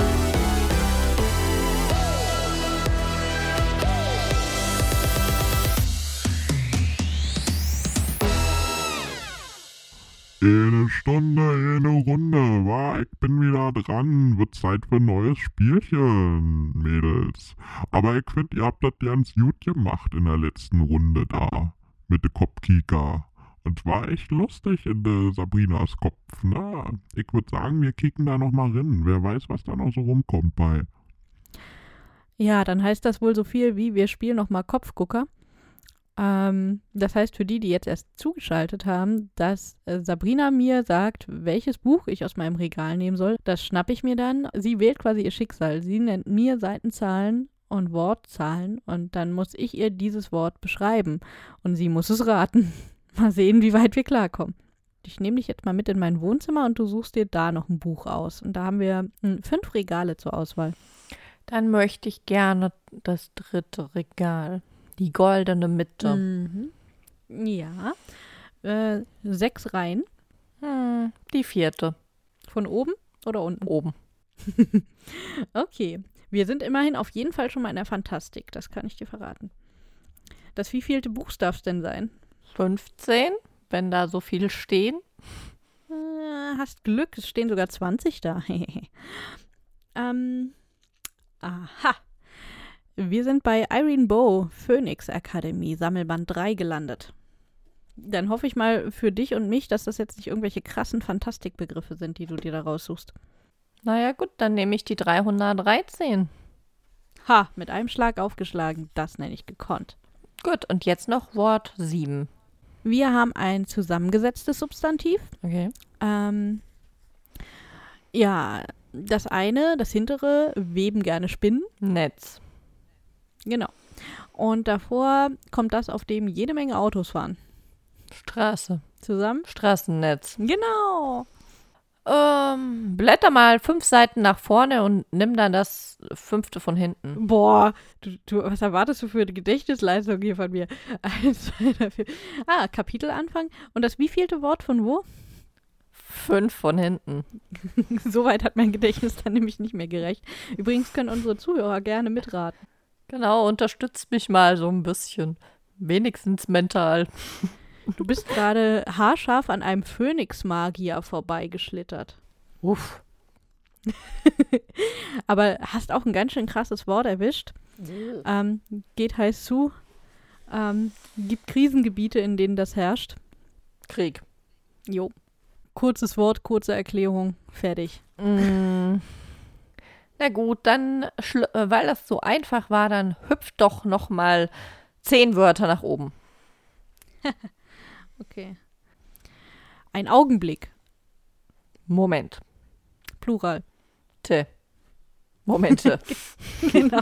Eine Stunde, eine Runde, war, ich bin wieder dran. Wird Zeit für ein neues Spielchen, Mädels. Aber ich finde, ihr habt das ganz gut gemacht in der letzten Runde da. Mit dem Kopfkika. Und war echt lustig in der Sabrinas Kopf. Na, ich würde sagen, wir kicken da nochmal rein. Wer weiß, was da noch so rumkommt bei. Ja, dann heißt das wohl so viel wie, wir spielen nochmal Kopfgucker. Ähm, das heißt für die, die jetzt erst zugeschaltet haben, dass äh, Sabrina mir sagt, welches Buch ich aus meinem Regal nehmen soll. Das schnappe ich mir dann. Sie wählt quasi ihr Schicksal. Sie nennt mir Seitenzahlen und Wortzahlen und dann muss ich ihr dieses Wort beschreiben und sie muss es raten. mal sehen, wie weit wir klarkommen. Ich nehme dich jetzt mal mit in mein Wohnzimmer und du suchst dir da noch ein Buch aus. Und da haben wir hm, fünf Regale zur Auswahl. Dann möchte ich gerne das dritte Regal. Die goldene Mitte. Mhm. Ja. Äh, sechs Reihen. Hm, die vierte. Von oben oder unten? Oben. okay. Wir sind immerhin auf jeden Fall schon mal in der Fantastik. Das kann ich dir verraten. Das wievielte Buch darf es denn sein? 15, wenn da so viel stehen. Äh, hast Glück, es stehen sogar 20 da. ähm, aha. Wir sind bei Irene Bow, Phoenix Academy, Sammelband 3 gelandet. Dann hoffe ich mal für dich und mich, dass das jetzt nicht irgendwelche krassen Fantastikbegriffe sind, die du dir da raussuchst. Naja, gut, dann nehme ich die 313. Ha, mit einem Schlag aufgeschlagen. Das nenne ich gekonnt. Gut, und jetzt noch Wort 7. Wir haben ein zusammengesetztes Substantiv. Okay. Ähm, ja, das eine, das hintere, weben gerne Spinnen. Netz. Genau. Und davor kommt das, auf dem jede Menge Autos fahren. Straße. Zusammen? Straßennetz. Genau. Ähm, blätter mal fünf Seiten nach vorne und nimm dann das fünfte von hinten. Boah, du, du, was erwartest du für eine Gedächtnisleistung hier von mir? Eins, zwei, drei, vier. Ah, Kapitelanfang. Und das wievielte Wort von wo? Fünf von hinten. Soweit hat mein Gedächtnis dann nämlich nicht mehr gerecht. Übrigens können unsere Zuhörer gerne mitraten. Genau, unterstützt mich mal so ein bisschen. Wenigstens mental. Du bist gerade haarscharf an einem Phönix-Magier vorbeigeschlittert. Uff. Aber hast auch ein ganz schön krasses Wort erwischt. Ähm, geht heiß zu. Ähm, gibt Krisengebiete, in denen das herrscht. Krieg. Jo. Kurzes Wort, kurze Erklärung. Fertig. Mm. Na gut, dann, äh, weil das so einfach war, dann hüpft doch noch mal zehn Wörter nach oben. Okay. Ein Augenblick. Moment. Plural. Te. Momente. genau.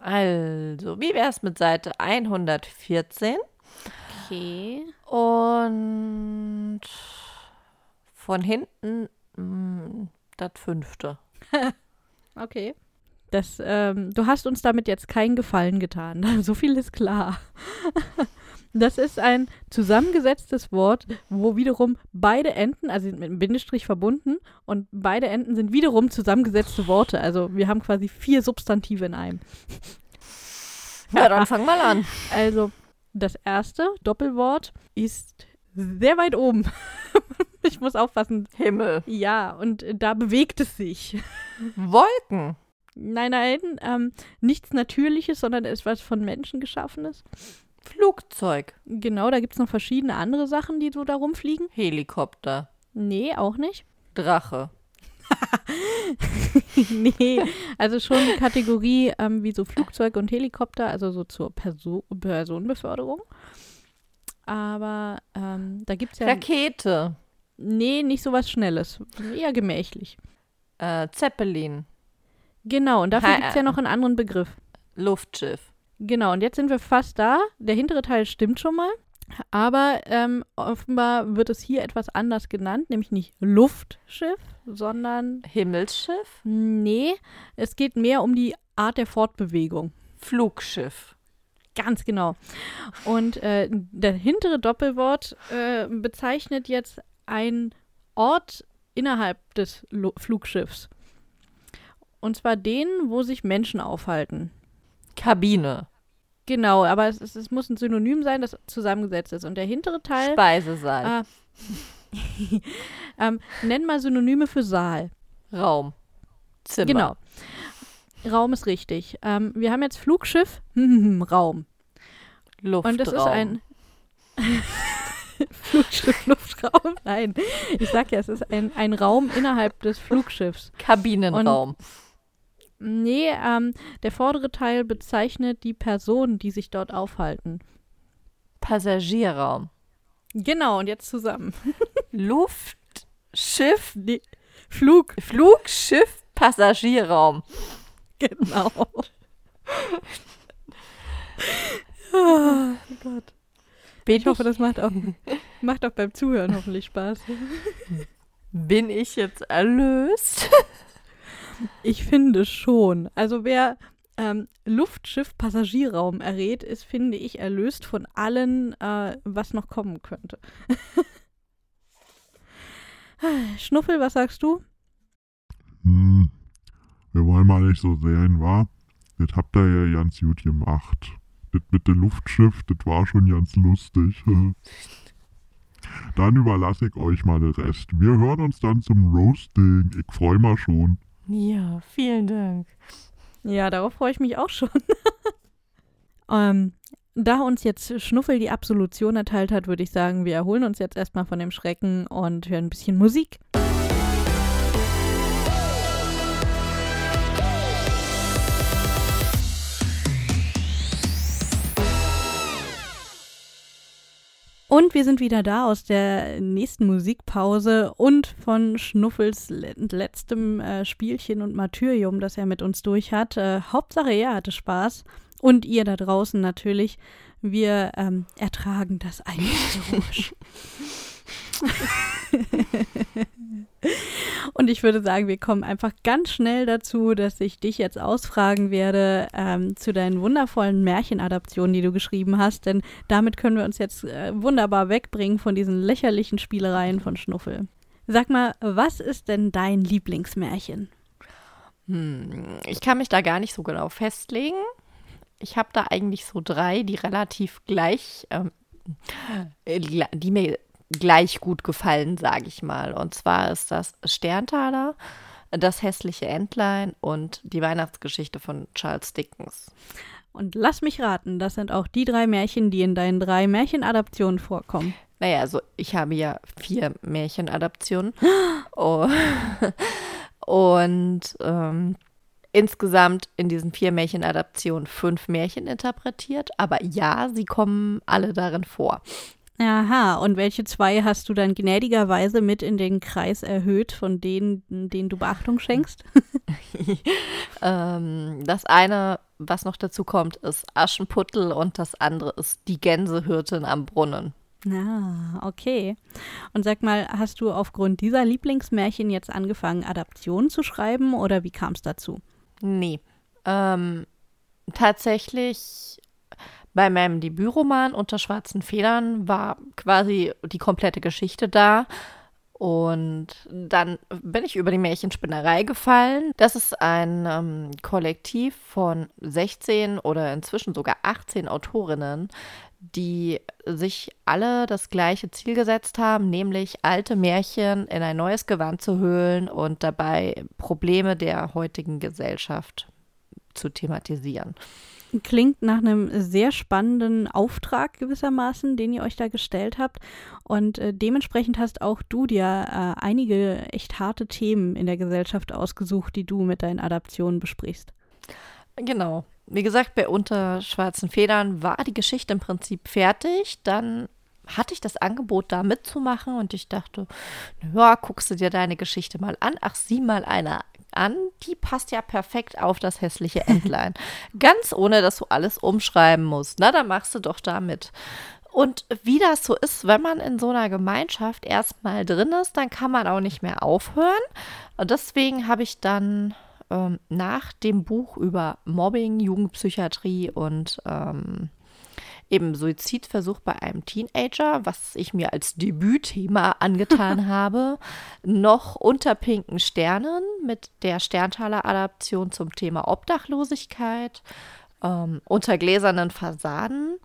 also, wie wär's mit Seite 114? Okay. Und von hinten das fünfte. Okay. Das, ähm, du hast uns damit jetzt keinen Gefallen getan. so viel ist klar. Das ist ein zusammengesetztes Wort, wo wiederum beide Enden, also mit einem Bindestrich verbunden, und beide Enden sind wiederum zusammengesetzte Worte. Also wir haben quasi vier Substantive in einem. Ja, dann fang mal an. Also das erste Doppelwort ist sehr weit oben. ich muss aufpassen. Himmel. Ja, und äh, da bewegt es sich. Wolken. Nein, nein, ähm, nichts Natürliches, sondern etwas von Menschen geschaffenes. Flugzeug. Genau, da gibt es noch verschiedene andere Sachen, die so da rumfliegen. Helikopter. Nee, auch nicht. Drache. nee, also schon eine Kategorie ähm, wie so Flugzeug und Helikopter, also so zur Perso Personenbeförderung. Aber ähm, da gibt es ja. Rakete. Nee, nicht so was Schnelles. Eher gemächlich. Äh, Zeppelin. Genau, und dafür gibt es ja noch einen anderen Begriff. Luftschiff. Genau, und jetzt sind wir fast da. Der hintere Teil stimmt schon mal. Aber ähm, offenbar wird es hier etwas anders genannt, nämlich nicht Luftschiff, sondern Himmelsschiff. nee, es geht mehr um die Art der Fortbewegung. Flugschiff. Ganz genau. Und äh, der hintere Doppelwort äh, bezeichnet jetzt einen Ort innerhalb des Lu Flugschiffs. Und zwar den, wo sich Menschen aufhalten. Kabine. Genau, aber es, es, es muss ein Synonym sein, das zusammengesetzt ist. Und der hintere Teil, Speisesaal. ah, ähm, nenn mal Synonyme für Saal. Raum. Zimmer. Genau. Raum ist richtig. Ähm, wir haben jetzt Flugschiff, Raum. Luftraum. Und das ist ein Flugschiff, Luftraum. Nein, ich sag ja, es ist ein, ein Raum innerhalb des Flugschiffs. Kabinenraum. Nee, ähm, der vordere Teil bezeichnet die Personen, die sich dort aufhalten. Passagierraum. Genau, und jetzt zusammen. Luftschiff. Nee, Flug, Flugschiff. Passagierraum. genau. oh Gott. Bin Ich hoffe, das macht auch, macht auch beim Zuhören hoffentlich Spaß. Bin ich jetzt erlöst? Ich finde schon. Also wer ähm, Luftschiff Passagierraum errät, ist, finde ich, erlöst von allen, äh, was noch kommen könnte. Schnuffel, was sagst du? Hm, wir wollen mal nicht so sehen, wa? Das habt ihr ja ganz gut gemacht. Das mit dem Luftschiff, das war schon ganz lustig. Dann überlasse ich euch mal den Rest. Wir hören uns dann zum Roasting. Ich freue mich schon. Ja, vielen Dank. Ja, darauf freue ich mich auch schon. ähm, da uns jetzt Schnuffel die Absolution erteilt hat, würde ich sagen, wir erholen uns jetzt erstmal von dem Schrecken und hören ein bisschen Musik. Und wir sind wieder da aus der nächsten Musikpause und von Schnuffels letztem äh, Spielchen und Martyrium, das er mit uns durch hat. Äh, Hauptsache, er hatte Spaß. Und ihr da draußen natürlich. Wir ähm, ertragen das Eingeräusch. Und ich würde sagen, wir kommen einfach ganz schnell dazu, dass ich dich jetzt ausfragen werde ähm, zu deinen wundervollen Märchenadaptionen, die du geschrieben hast. Denn damit können wir uns jetzt äh, wunderbar wegbringen von diesen lächerlichen Spielereien von Schnuffel. Sag mal, was ist denn dein Lieblingsmärchen? Hm, ich kann mich da gar nicht so genau festlegen. Ich habe da eigentlich so drei, die relativ gleich, ähm, äh, die mir gleich gut gefallen, sage ich mal. Und zwar ist das Sterntaler, das hässliche Entlein und die Weihnachtsgeschichte von Charles Dickens. Und lass mich raten, das sind auch die drei Märchen, die in deinen drei Märchenadaptionen vorkommen. Naja, also ich habe ja vier Märchenadaptionen. oh. Und ähm, insgesamt in diesen vier Märchenadaptionen fünf Märchen interpretiert. Aber ja, sie kommen alle darin vor. Aha, und welche zwei hast du dann gnädigerweise mit in den Kreis erhöht, von denen, denen du Beachtung schenkst? ähm, das eine, was noch dazu kommt, ist Aschenputtel und das andere ist die Gänsehirtin am Brunnen. Ah, okay. Und sag mal, hast du aufgrund dieser Lieblingsmärchen jetzt angefangen, Adaptionen zu schreiben oder wie kam es dazu? Nee. Ähm, tatsächlich bei meinem Debütroman Unter schwarzen Federn war quasi die komplette Geschichte da. Und dann bin ich über die Märchenspinnerei gefallen. Das ist ein ähm, Kollektiv von 16 oder inzwischen sogar 18 Autorinnen, die sich alle das gleiche Ziel gesetzt haben, nämlich alte Märchen in ein neues Gewand zu hüllen und dabei Probleme der heutigen Gesellschaft zu thematisieren klingt nach einem sehr spannenden Auftrag gewissermaßen, den ihr euch da gestellt habt. Und äh, dementsprechend hast auch du dir äh, einige echt harte Themen in der Gesellschaft ausgesucht, die du mit deinen Adaptionen besprichst. Genau. Wie gesagt, bei Unter schwarzen Federn war die Geschichte im Prinzip fertig. Dann hatte ich das Angebot, da mitzumachen und ich dachte, ja, guckst du dir deine Geschichte mal an. Ach, sieh mal einer an, die passt ja perfekt auf das hässliche Entlein. Ganz ohne, dass du alles umschreiben musst. Na, dann machst du doch da mit. Und wie das so ist, wenn man in so einer Gemeinschaft erstmal drin ist, dann kann man auch nicht mehr aufhören. Und deswegen habe ich dann ähm, nach dem Buch über Mobbing, Jugendpsychiatrie und ähm, eben Suizidversuch bei einem Teenager, was ich mir als Debütthema angetan habe, noch unter pinken Sternen mit der Sterntaler-Adaption zum Thema Obdachlosigkeit, ähm, unter gläsernen Fassaden.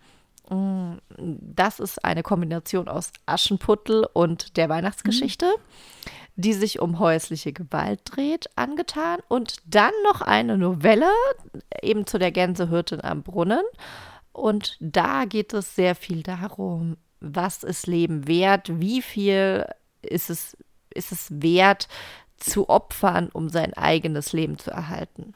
Mm, das ist eine Kombination aus Aschenputtel und der Weihnachtsgeschichte. Mhm die sich um häusliche Gewalt dreht, angetan. Und dann noch eine Novelle, eben zu der Gänsehirtin am Brunnen, und da geht es sehr viel darum, was ist Leben wert, wie viel ist es, ist es wert zu opfern, um sein eigenes Leben zu erhalten.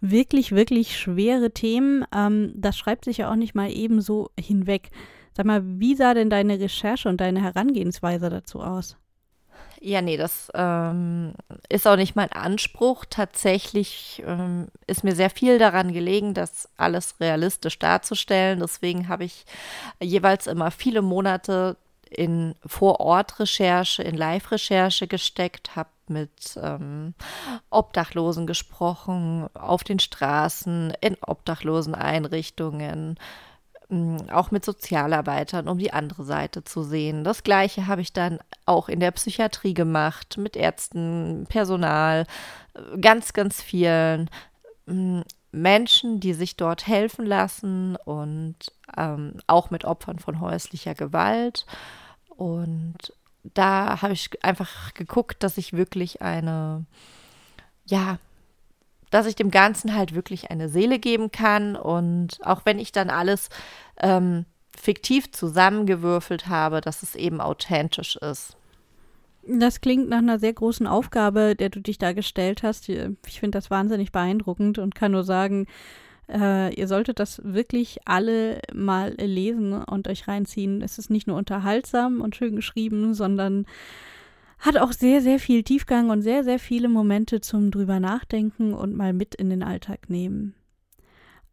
Wirklich, wirklich schwere Themen. Ähm, das schreibt sich ja auch nicht mal ebenso hinweg. Sag mal, wie sah denn deine Recherche und deine Herangehensweise dazu aus? Ja, nee, das ähm, ist auch nicht mein Anspruch. Tatsächlich ähm, ist mir sehr viel daran gelegen, das alles realistisch darzustellen. Deswegen habe ich jeweils immer viele Monate in Vor-Ort-Recherche, in Live-Recherche gesteckt, habe mit ähm, Obdachlosen gesprochen, auf den Straßen, in Obdachloseneinrichtungen, auch mit Sozialarbeitern, um die andere Seite zu sehen. Das gleiche habe ich dann auch in der Psychiatrie gemacht, mit Ärzten, Personal, ganz, ganz vielen Menschen, die sich dort helfen lassen und ähm, auch mit Opfern von häuslicher Gewalt. Und da habe ich einfach geguckt, dass ich wirklich eine, ja, dass ich dem Ganzen halt wirklich eine Seele geben kann. Und auch wenn ich dann alles ähm, fiktiv zusammengewürfelt habe, dass es eben authentisch ist. Das klingt nach einer sehr großen Aufgabe, der du dich da gestellt hast. Ich finde das wahnsinnig beeindruckend und kann nur sagen, Äh, ihr solltet das wirklich alle mal lesen und euch reinziehen. Es ist nicht nur unterhaltsam und schön geschrieben, sondern hat auch sehr, sehr viel Tiefgang und sehr, sehr viele Momente zum drüber nachdenken und mal mit in den Alltag nehmen.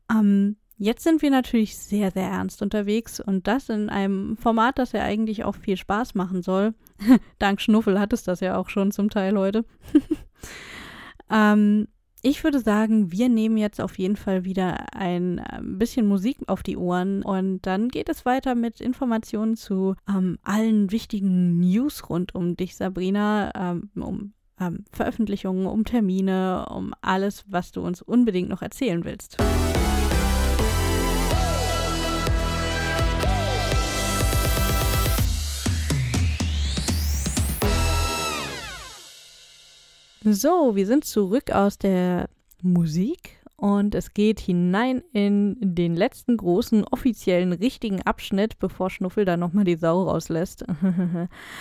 Ähm, jetzt sind wir natürlich sehr, sehr ernst unterwegs und das in einem Format, das ja eigentlich auch viel Spaß machen soll. Dank Schnuffel hat es das ja auch schon zum Teil heute. ähm, ich würde sagen, wir nehmen jetzt auf jeden Fall wieder ein äh, bisschen Musik auf die Ohren und dann geht es weiter mit Informationen zu ähm, allen wichtigen News rund um dich, Sabrina, ähm, um ähm, Veröffentlichungen, um Termine, um alles, was du uns unbedingt noch erzählen willst. So, wir sind zurück aus der Musik und es geht hinein in den letzten großen offiziellen richtigen Abschnitt, bevor Schnuffel da nochmal die Sau rauslässt.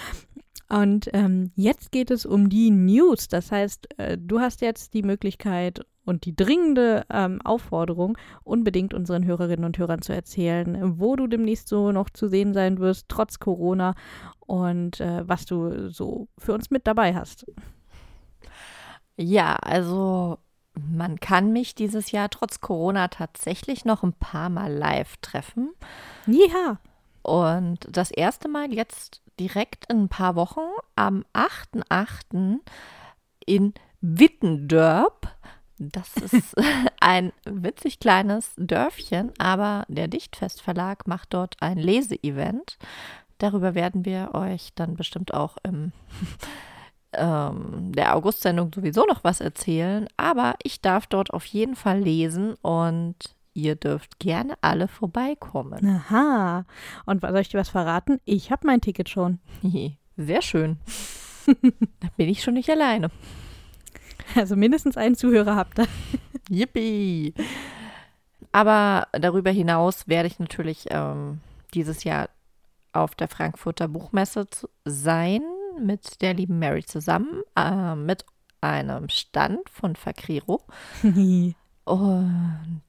und ähm, jetzt geht es um die News. Das heißt, äh, du hast jetzt die Möglichkeit und die dringende ähm, Aufforderung, unbedingt unseren Hörerinnen und Hörern zu erzählen, wo du demnächst so noch zu sehen sein wirst, trotz Corona und äh, was du so für uns mit dabei hast. Ja, also man kann mich dieses Jahr trotz Corona tatsächlich noch ein paar Mal live treffen. Ja. Und das erste Mal jetzt direkt in ein paar Wochen am 8.8. in Wittendörp. Das ist ein witzig kleines Dörfchen, aber der Dichtfestverlag macht dort ein Leseevent. Darüber werden wir euch dann bestimmt auch im ähm, der August-Sendung sowieso noch was erzählen, aber ich darf dort auf jeden Fall lesen und ihr dürft gerne alle vorbeikommen. Aha. Und soll ich dir was verraten? Ich habe mein Ticket schon. Sehr schön. da bin ich schon nicht alleine. Also mindestens einen Zuhörer habt ihr. Yippie. Aber darüber hinaus werde ich natürlich ähm, dieses Jahr auf der Frankfurter Buchmesse sein mit der lieben Mary zusammen, äh, mit einem Stand von Fakriro. Und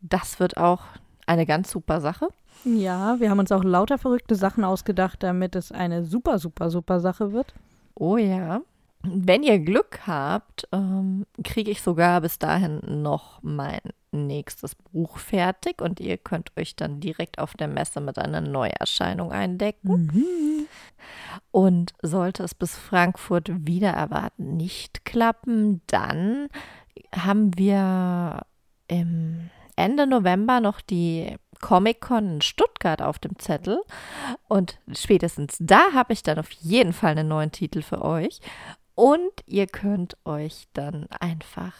das wird auch eine ganz super Sache. Ja, wir haben uns auch lauter verrückte Sachen ausgedacht, damit es eine super, super, super Sache wird. Oh ja. Wenn ihr Glück habt, ähm, kriege ich sogar bis dahin noch mein nächstes Buch fertig und ihr könnt euch dann direkt auf der Messe mit einer Neuerscheinung eindecken. Mhm. Und sollte es bis Frankfurt wieder erwarten nicht klappen, dann haben wir im Ende November noch die Comic-Con in Stuttgart auf dem Zettel. Und spätestens da habe ich dann auf jeden Fall einen neuen Titel für euch. Und ihr könnt euch dann einfach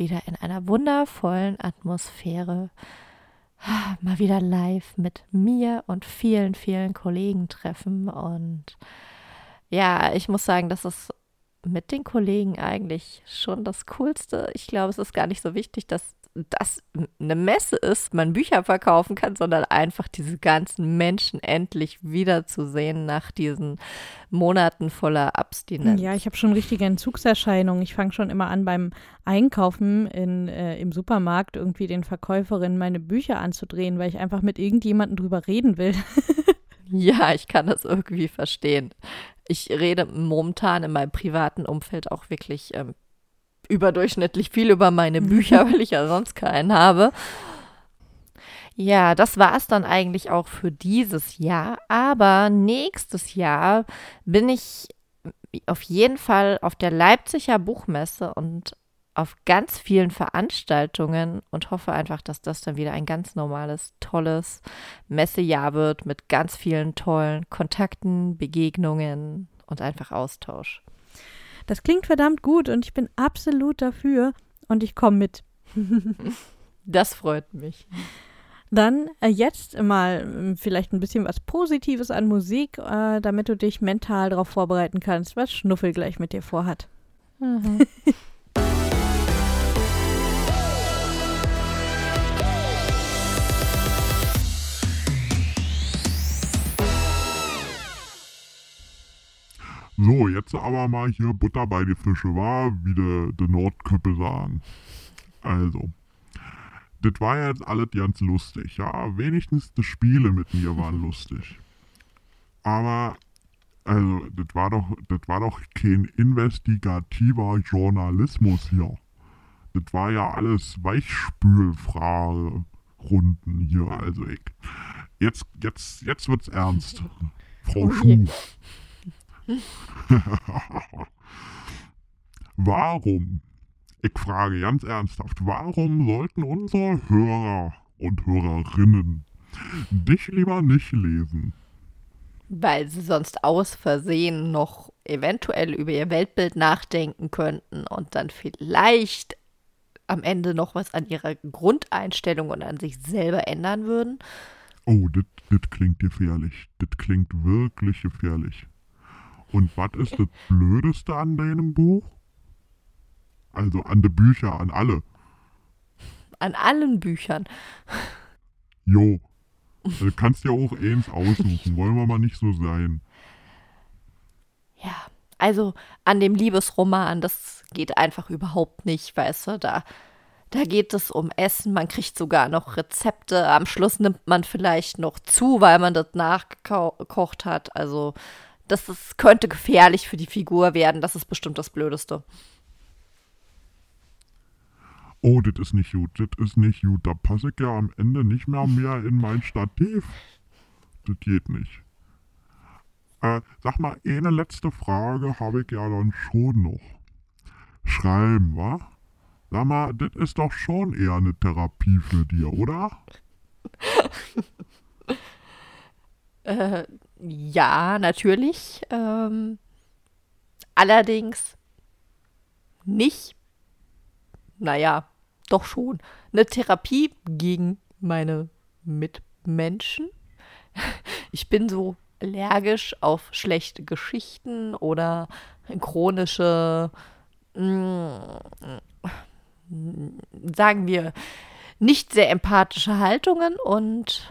wieder in einer wundervollen Atmosphäre mal wieder live mit mir und vielen, vielen Kollegen treffen. Und ja, ich muss sagen, das ist mit den Kollegen eigentlich schon das Coolste. Ich glaube, es ist gar nicht so wichtig, dass das eine Messe ist, man Bücher verkaufen kann, sondern einfach diese ganzen Menschen endlich wiederzusehen nach diesen Monaten voller Abstinenz. Ja, ich habe schon richtige Entzugserscheinungen. Ich fange schon immer an beim Einkaufen in, äh, im Supermarkt irgendwie den Verkäuferinnen meine Bücher anzudrehen, weil ich einfach mit irgendjemandem drüber reden will. ja, ich kann das irgendwie verstehen. Ich rede momentan in meinem privaten Umfeld auch wirklich ähm, überdurchschnittlich viel über meine Bücher, weil ich ja sonst keinen habe. Ja, das war es dann eigentlich auch für dieses Jahr. Aber nächstes Jahr bin ich auf jeden Fall auf der Leipziger Buchmesse und auf ganz vielen Veranstaltungen und hoffe einfach, dass das dann wieder ein ganz normales, tolles Messejahr wird mit ganz vielen tollen Kontakten, Begegnungen und einfach Austausch. Das klingt verdammt gut und ich bin absolut dafür und ich komme mit. das freut mich. Dann äh, jetzt mal äh, vielleicht ein bisschen was Positives an Musik, äh, damit du dich mental darauf vorbereiten kannst, was Schnuffel gleich mit dir vorhat. Mhm. So, jetzt aber mal hier Butter bei die Fische, war, wie der de Nordköppe sagen. Also, das war jetzt alles ganz lustig, ja. Wenigstens die Spiele mit mir waren lustig. Aber, also, das war doch, das war doch kein investigativer Journalismus hier. Das war ja alles Weichspülfragerunden hier, also ich. Jetzt, jetzt, jetzt wird's ernst. Frau Oh Schuh. Warum ich frage ganz ernsthaft, warum sollten unsere Hörer und Hörerinnen dich lieber nicht lesen? Weil sie sonst aus Versehen noch eventuell über ihr Weltbild nachdenken könnten und dann vielleicht am Ende noch was an ihrer Grundeinstellung und an sich selber ändern würden. Oh, das klingt gefährlich. Das klingt wirklich gefährlich. Und was ist das Blödeste an deinem Buch? Also an die Bücher, an alle. An allen Büchern. Jo. Du kannst ja auch eins aussuchen. Wollen wir mal nicht so sein. Ja, also an dem Liebesroman, das geht einfach überhaupt nicht, weißt du, da, da geht es um Essen, man kriegt sogar noch Rezepte, am Schluss nimmt man vielleicht noch zu, weil man das nachgekocht hat, also das ist, könnte gefährlich für die Figur werden, das ist bestimmt das Blödeste. Oh, das ist nicht gut, das ist nicht gut. Da passe ich ja am Ende nicht mehr mehr in mein Stativ. Das geht nicht. Äh, sag mal, eine letzte Frage habe ich ja dann schon noch. Schreiben, wa? Sag mal, das ist doch schon eher eine Therapie für dir, oder? Äh, ja, natürlich. Ähm, allerdings nicht. Naja, doch schon. Eine Therapie gegen meine Mitmenschen. Ich bin so allergisch auf schlechte Geschichten oder chronische, mm, sagen wir, nicht sehr empathische Haltungen und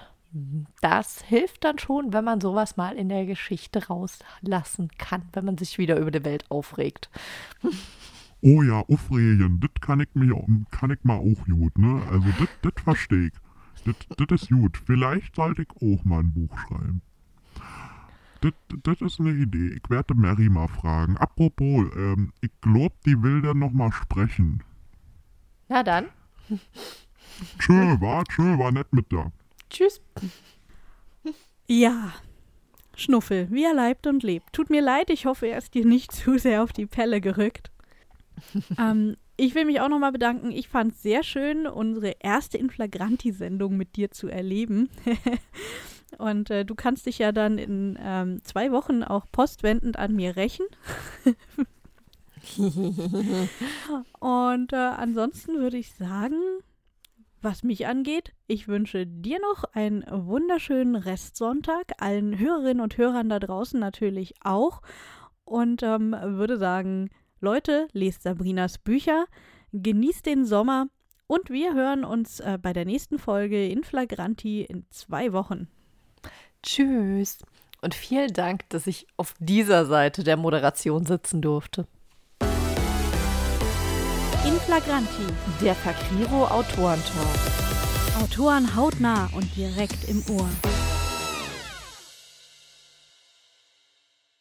das hilft dann schon, wenn man sowas mal in der Geschichte rauslassen kann, wenn man sich wieder über die Welt aufregt. Oh ja, aufregen, das kann ich mir kann ich mal auch gut, ne? Also das verstehe ich. Das ist gut. Vielleicht sollte ich auch mal ein Buch schreiben. Das, ist eine Idee. Ich werde Mary mal fragen. Apropos, ähm, ich glaube, die will dann noch mal sprechen. Na dann, Tschö, war, tschö, war nett mit dir. Tschüss. Ja, Schnuffel, wie er leibt und lebt. Tut mir leid, ich hoffe, er ist dir nicht zu sehr auf die Pelle gerückt. ähm, ich will mich auch nochmal bedanken. Ich fand es sehr schön, unsere erste Inflagranti-Sendung mit dir zu erleben. und äh, du kannst dich ja dann in ähm, zwei Wochen auch postwendend an mir rächen. und äh, ansonsten würde ich sagen, was mich angeht, ich wünsche dir noch einen wunderschönen Restsonntag, allen Hörerinnen und Hörern da draußen natürlich auch. Und ähm, würde sagen, Leute, lest Sabrinas Bücher, genießt den Sommer und wir hören uns äh, bei der nächsten Folge in Flagranti in zwei Wochen. Tschüss. Und vielen Dank, dass ich auf dieser Seite der Moderation sitzen durfte. Flagranti. Der Fakriro Autorentalk. Autoren hautnah und direkt im Ohr.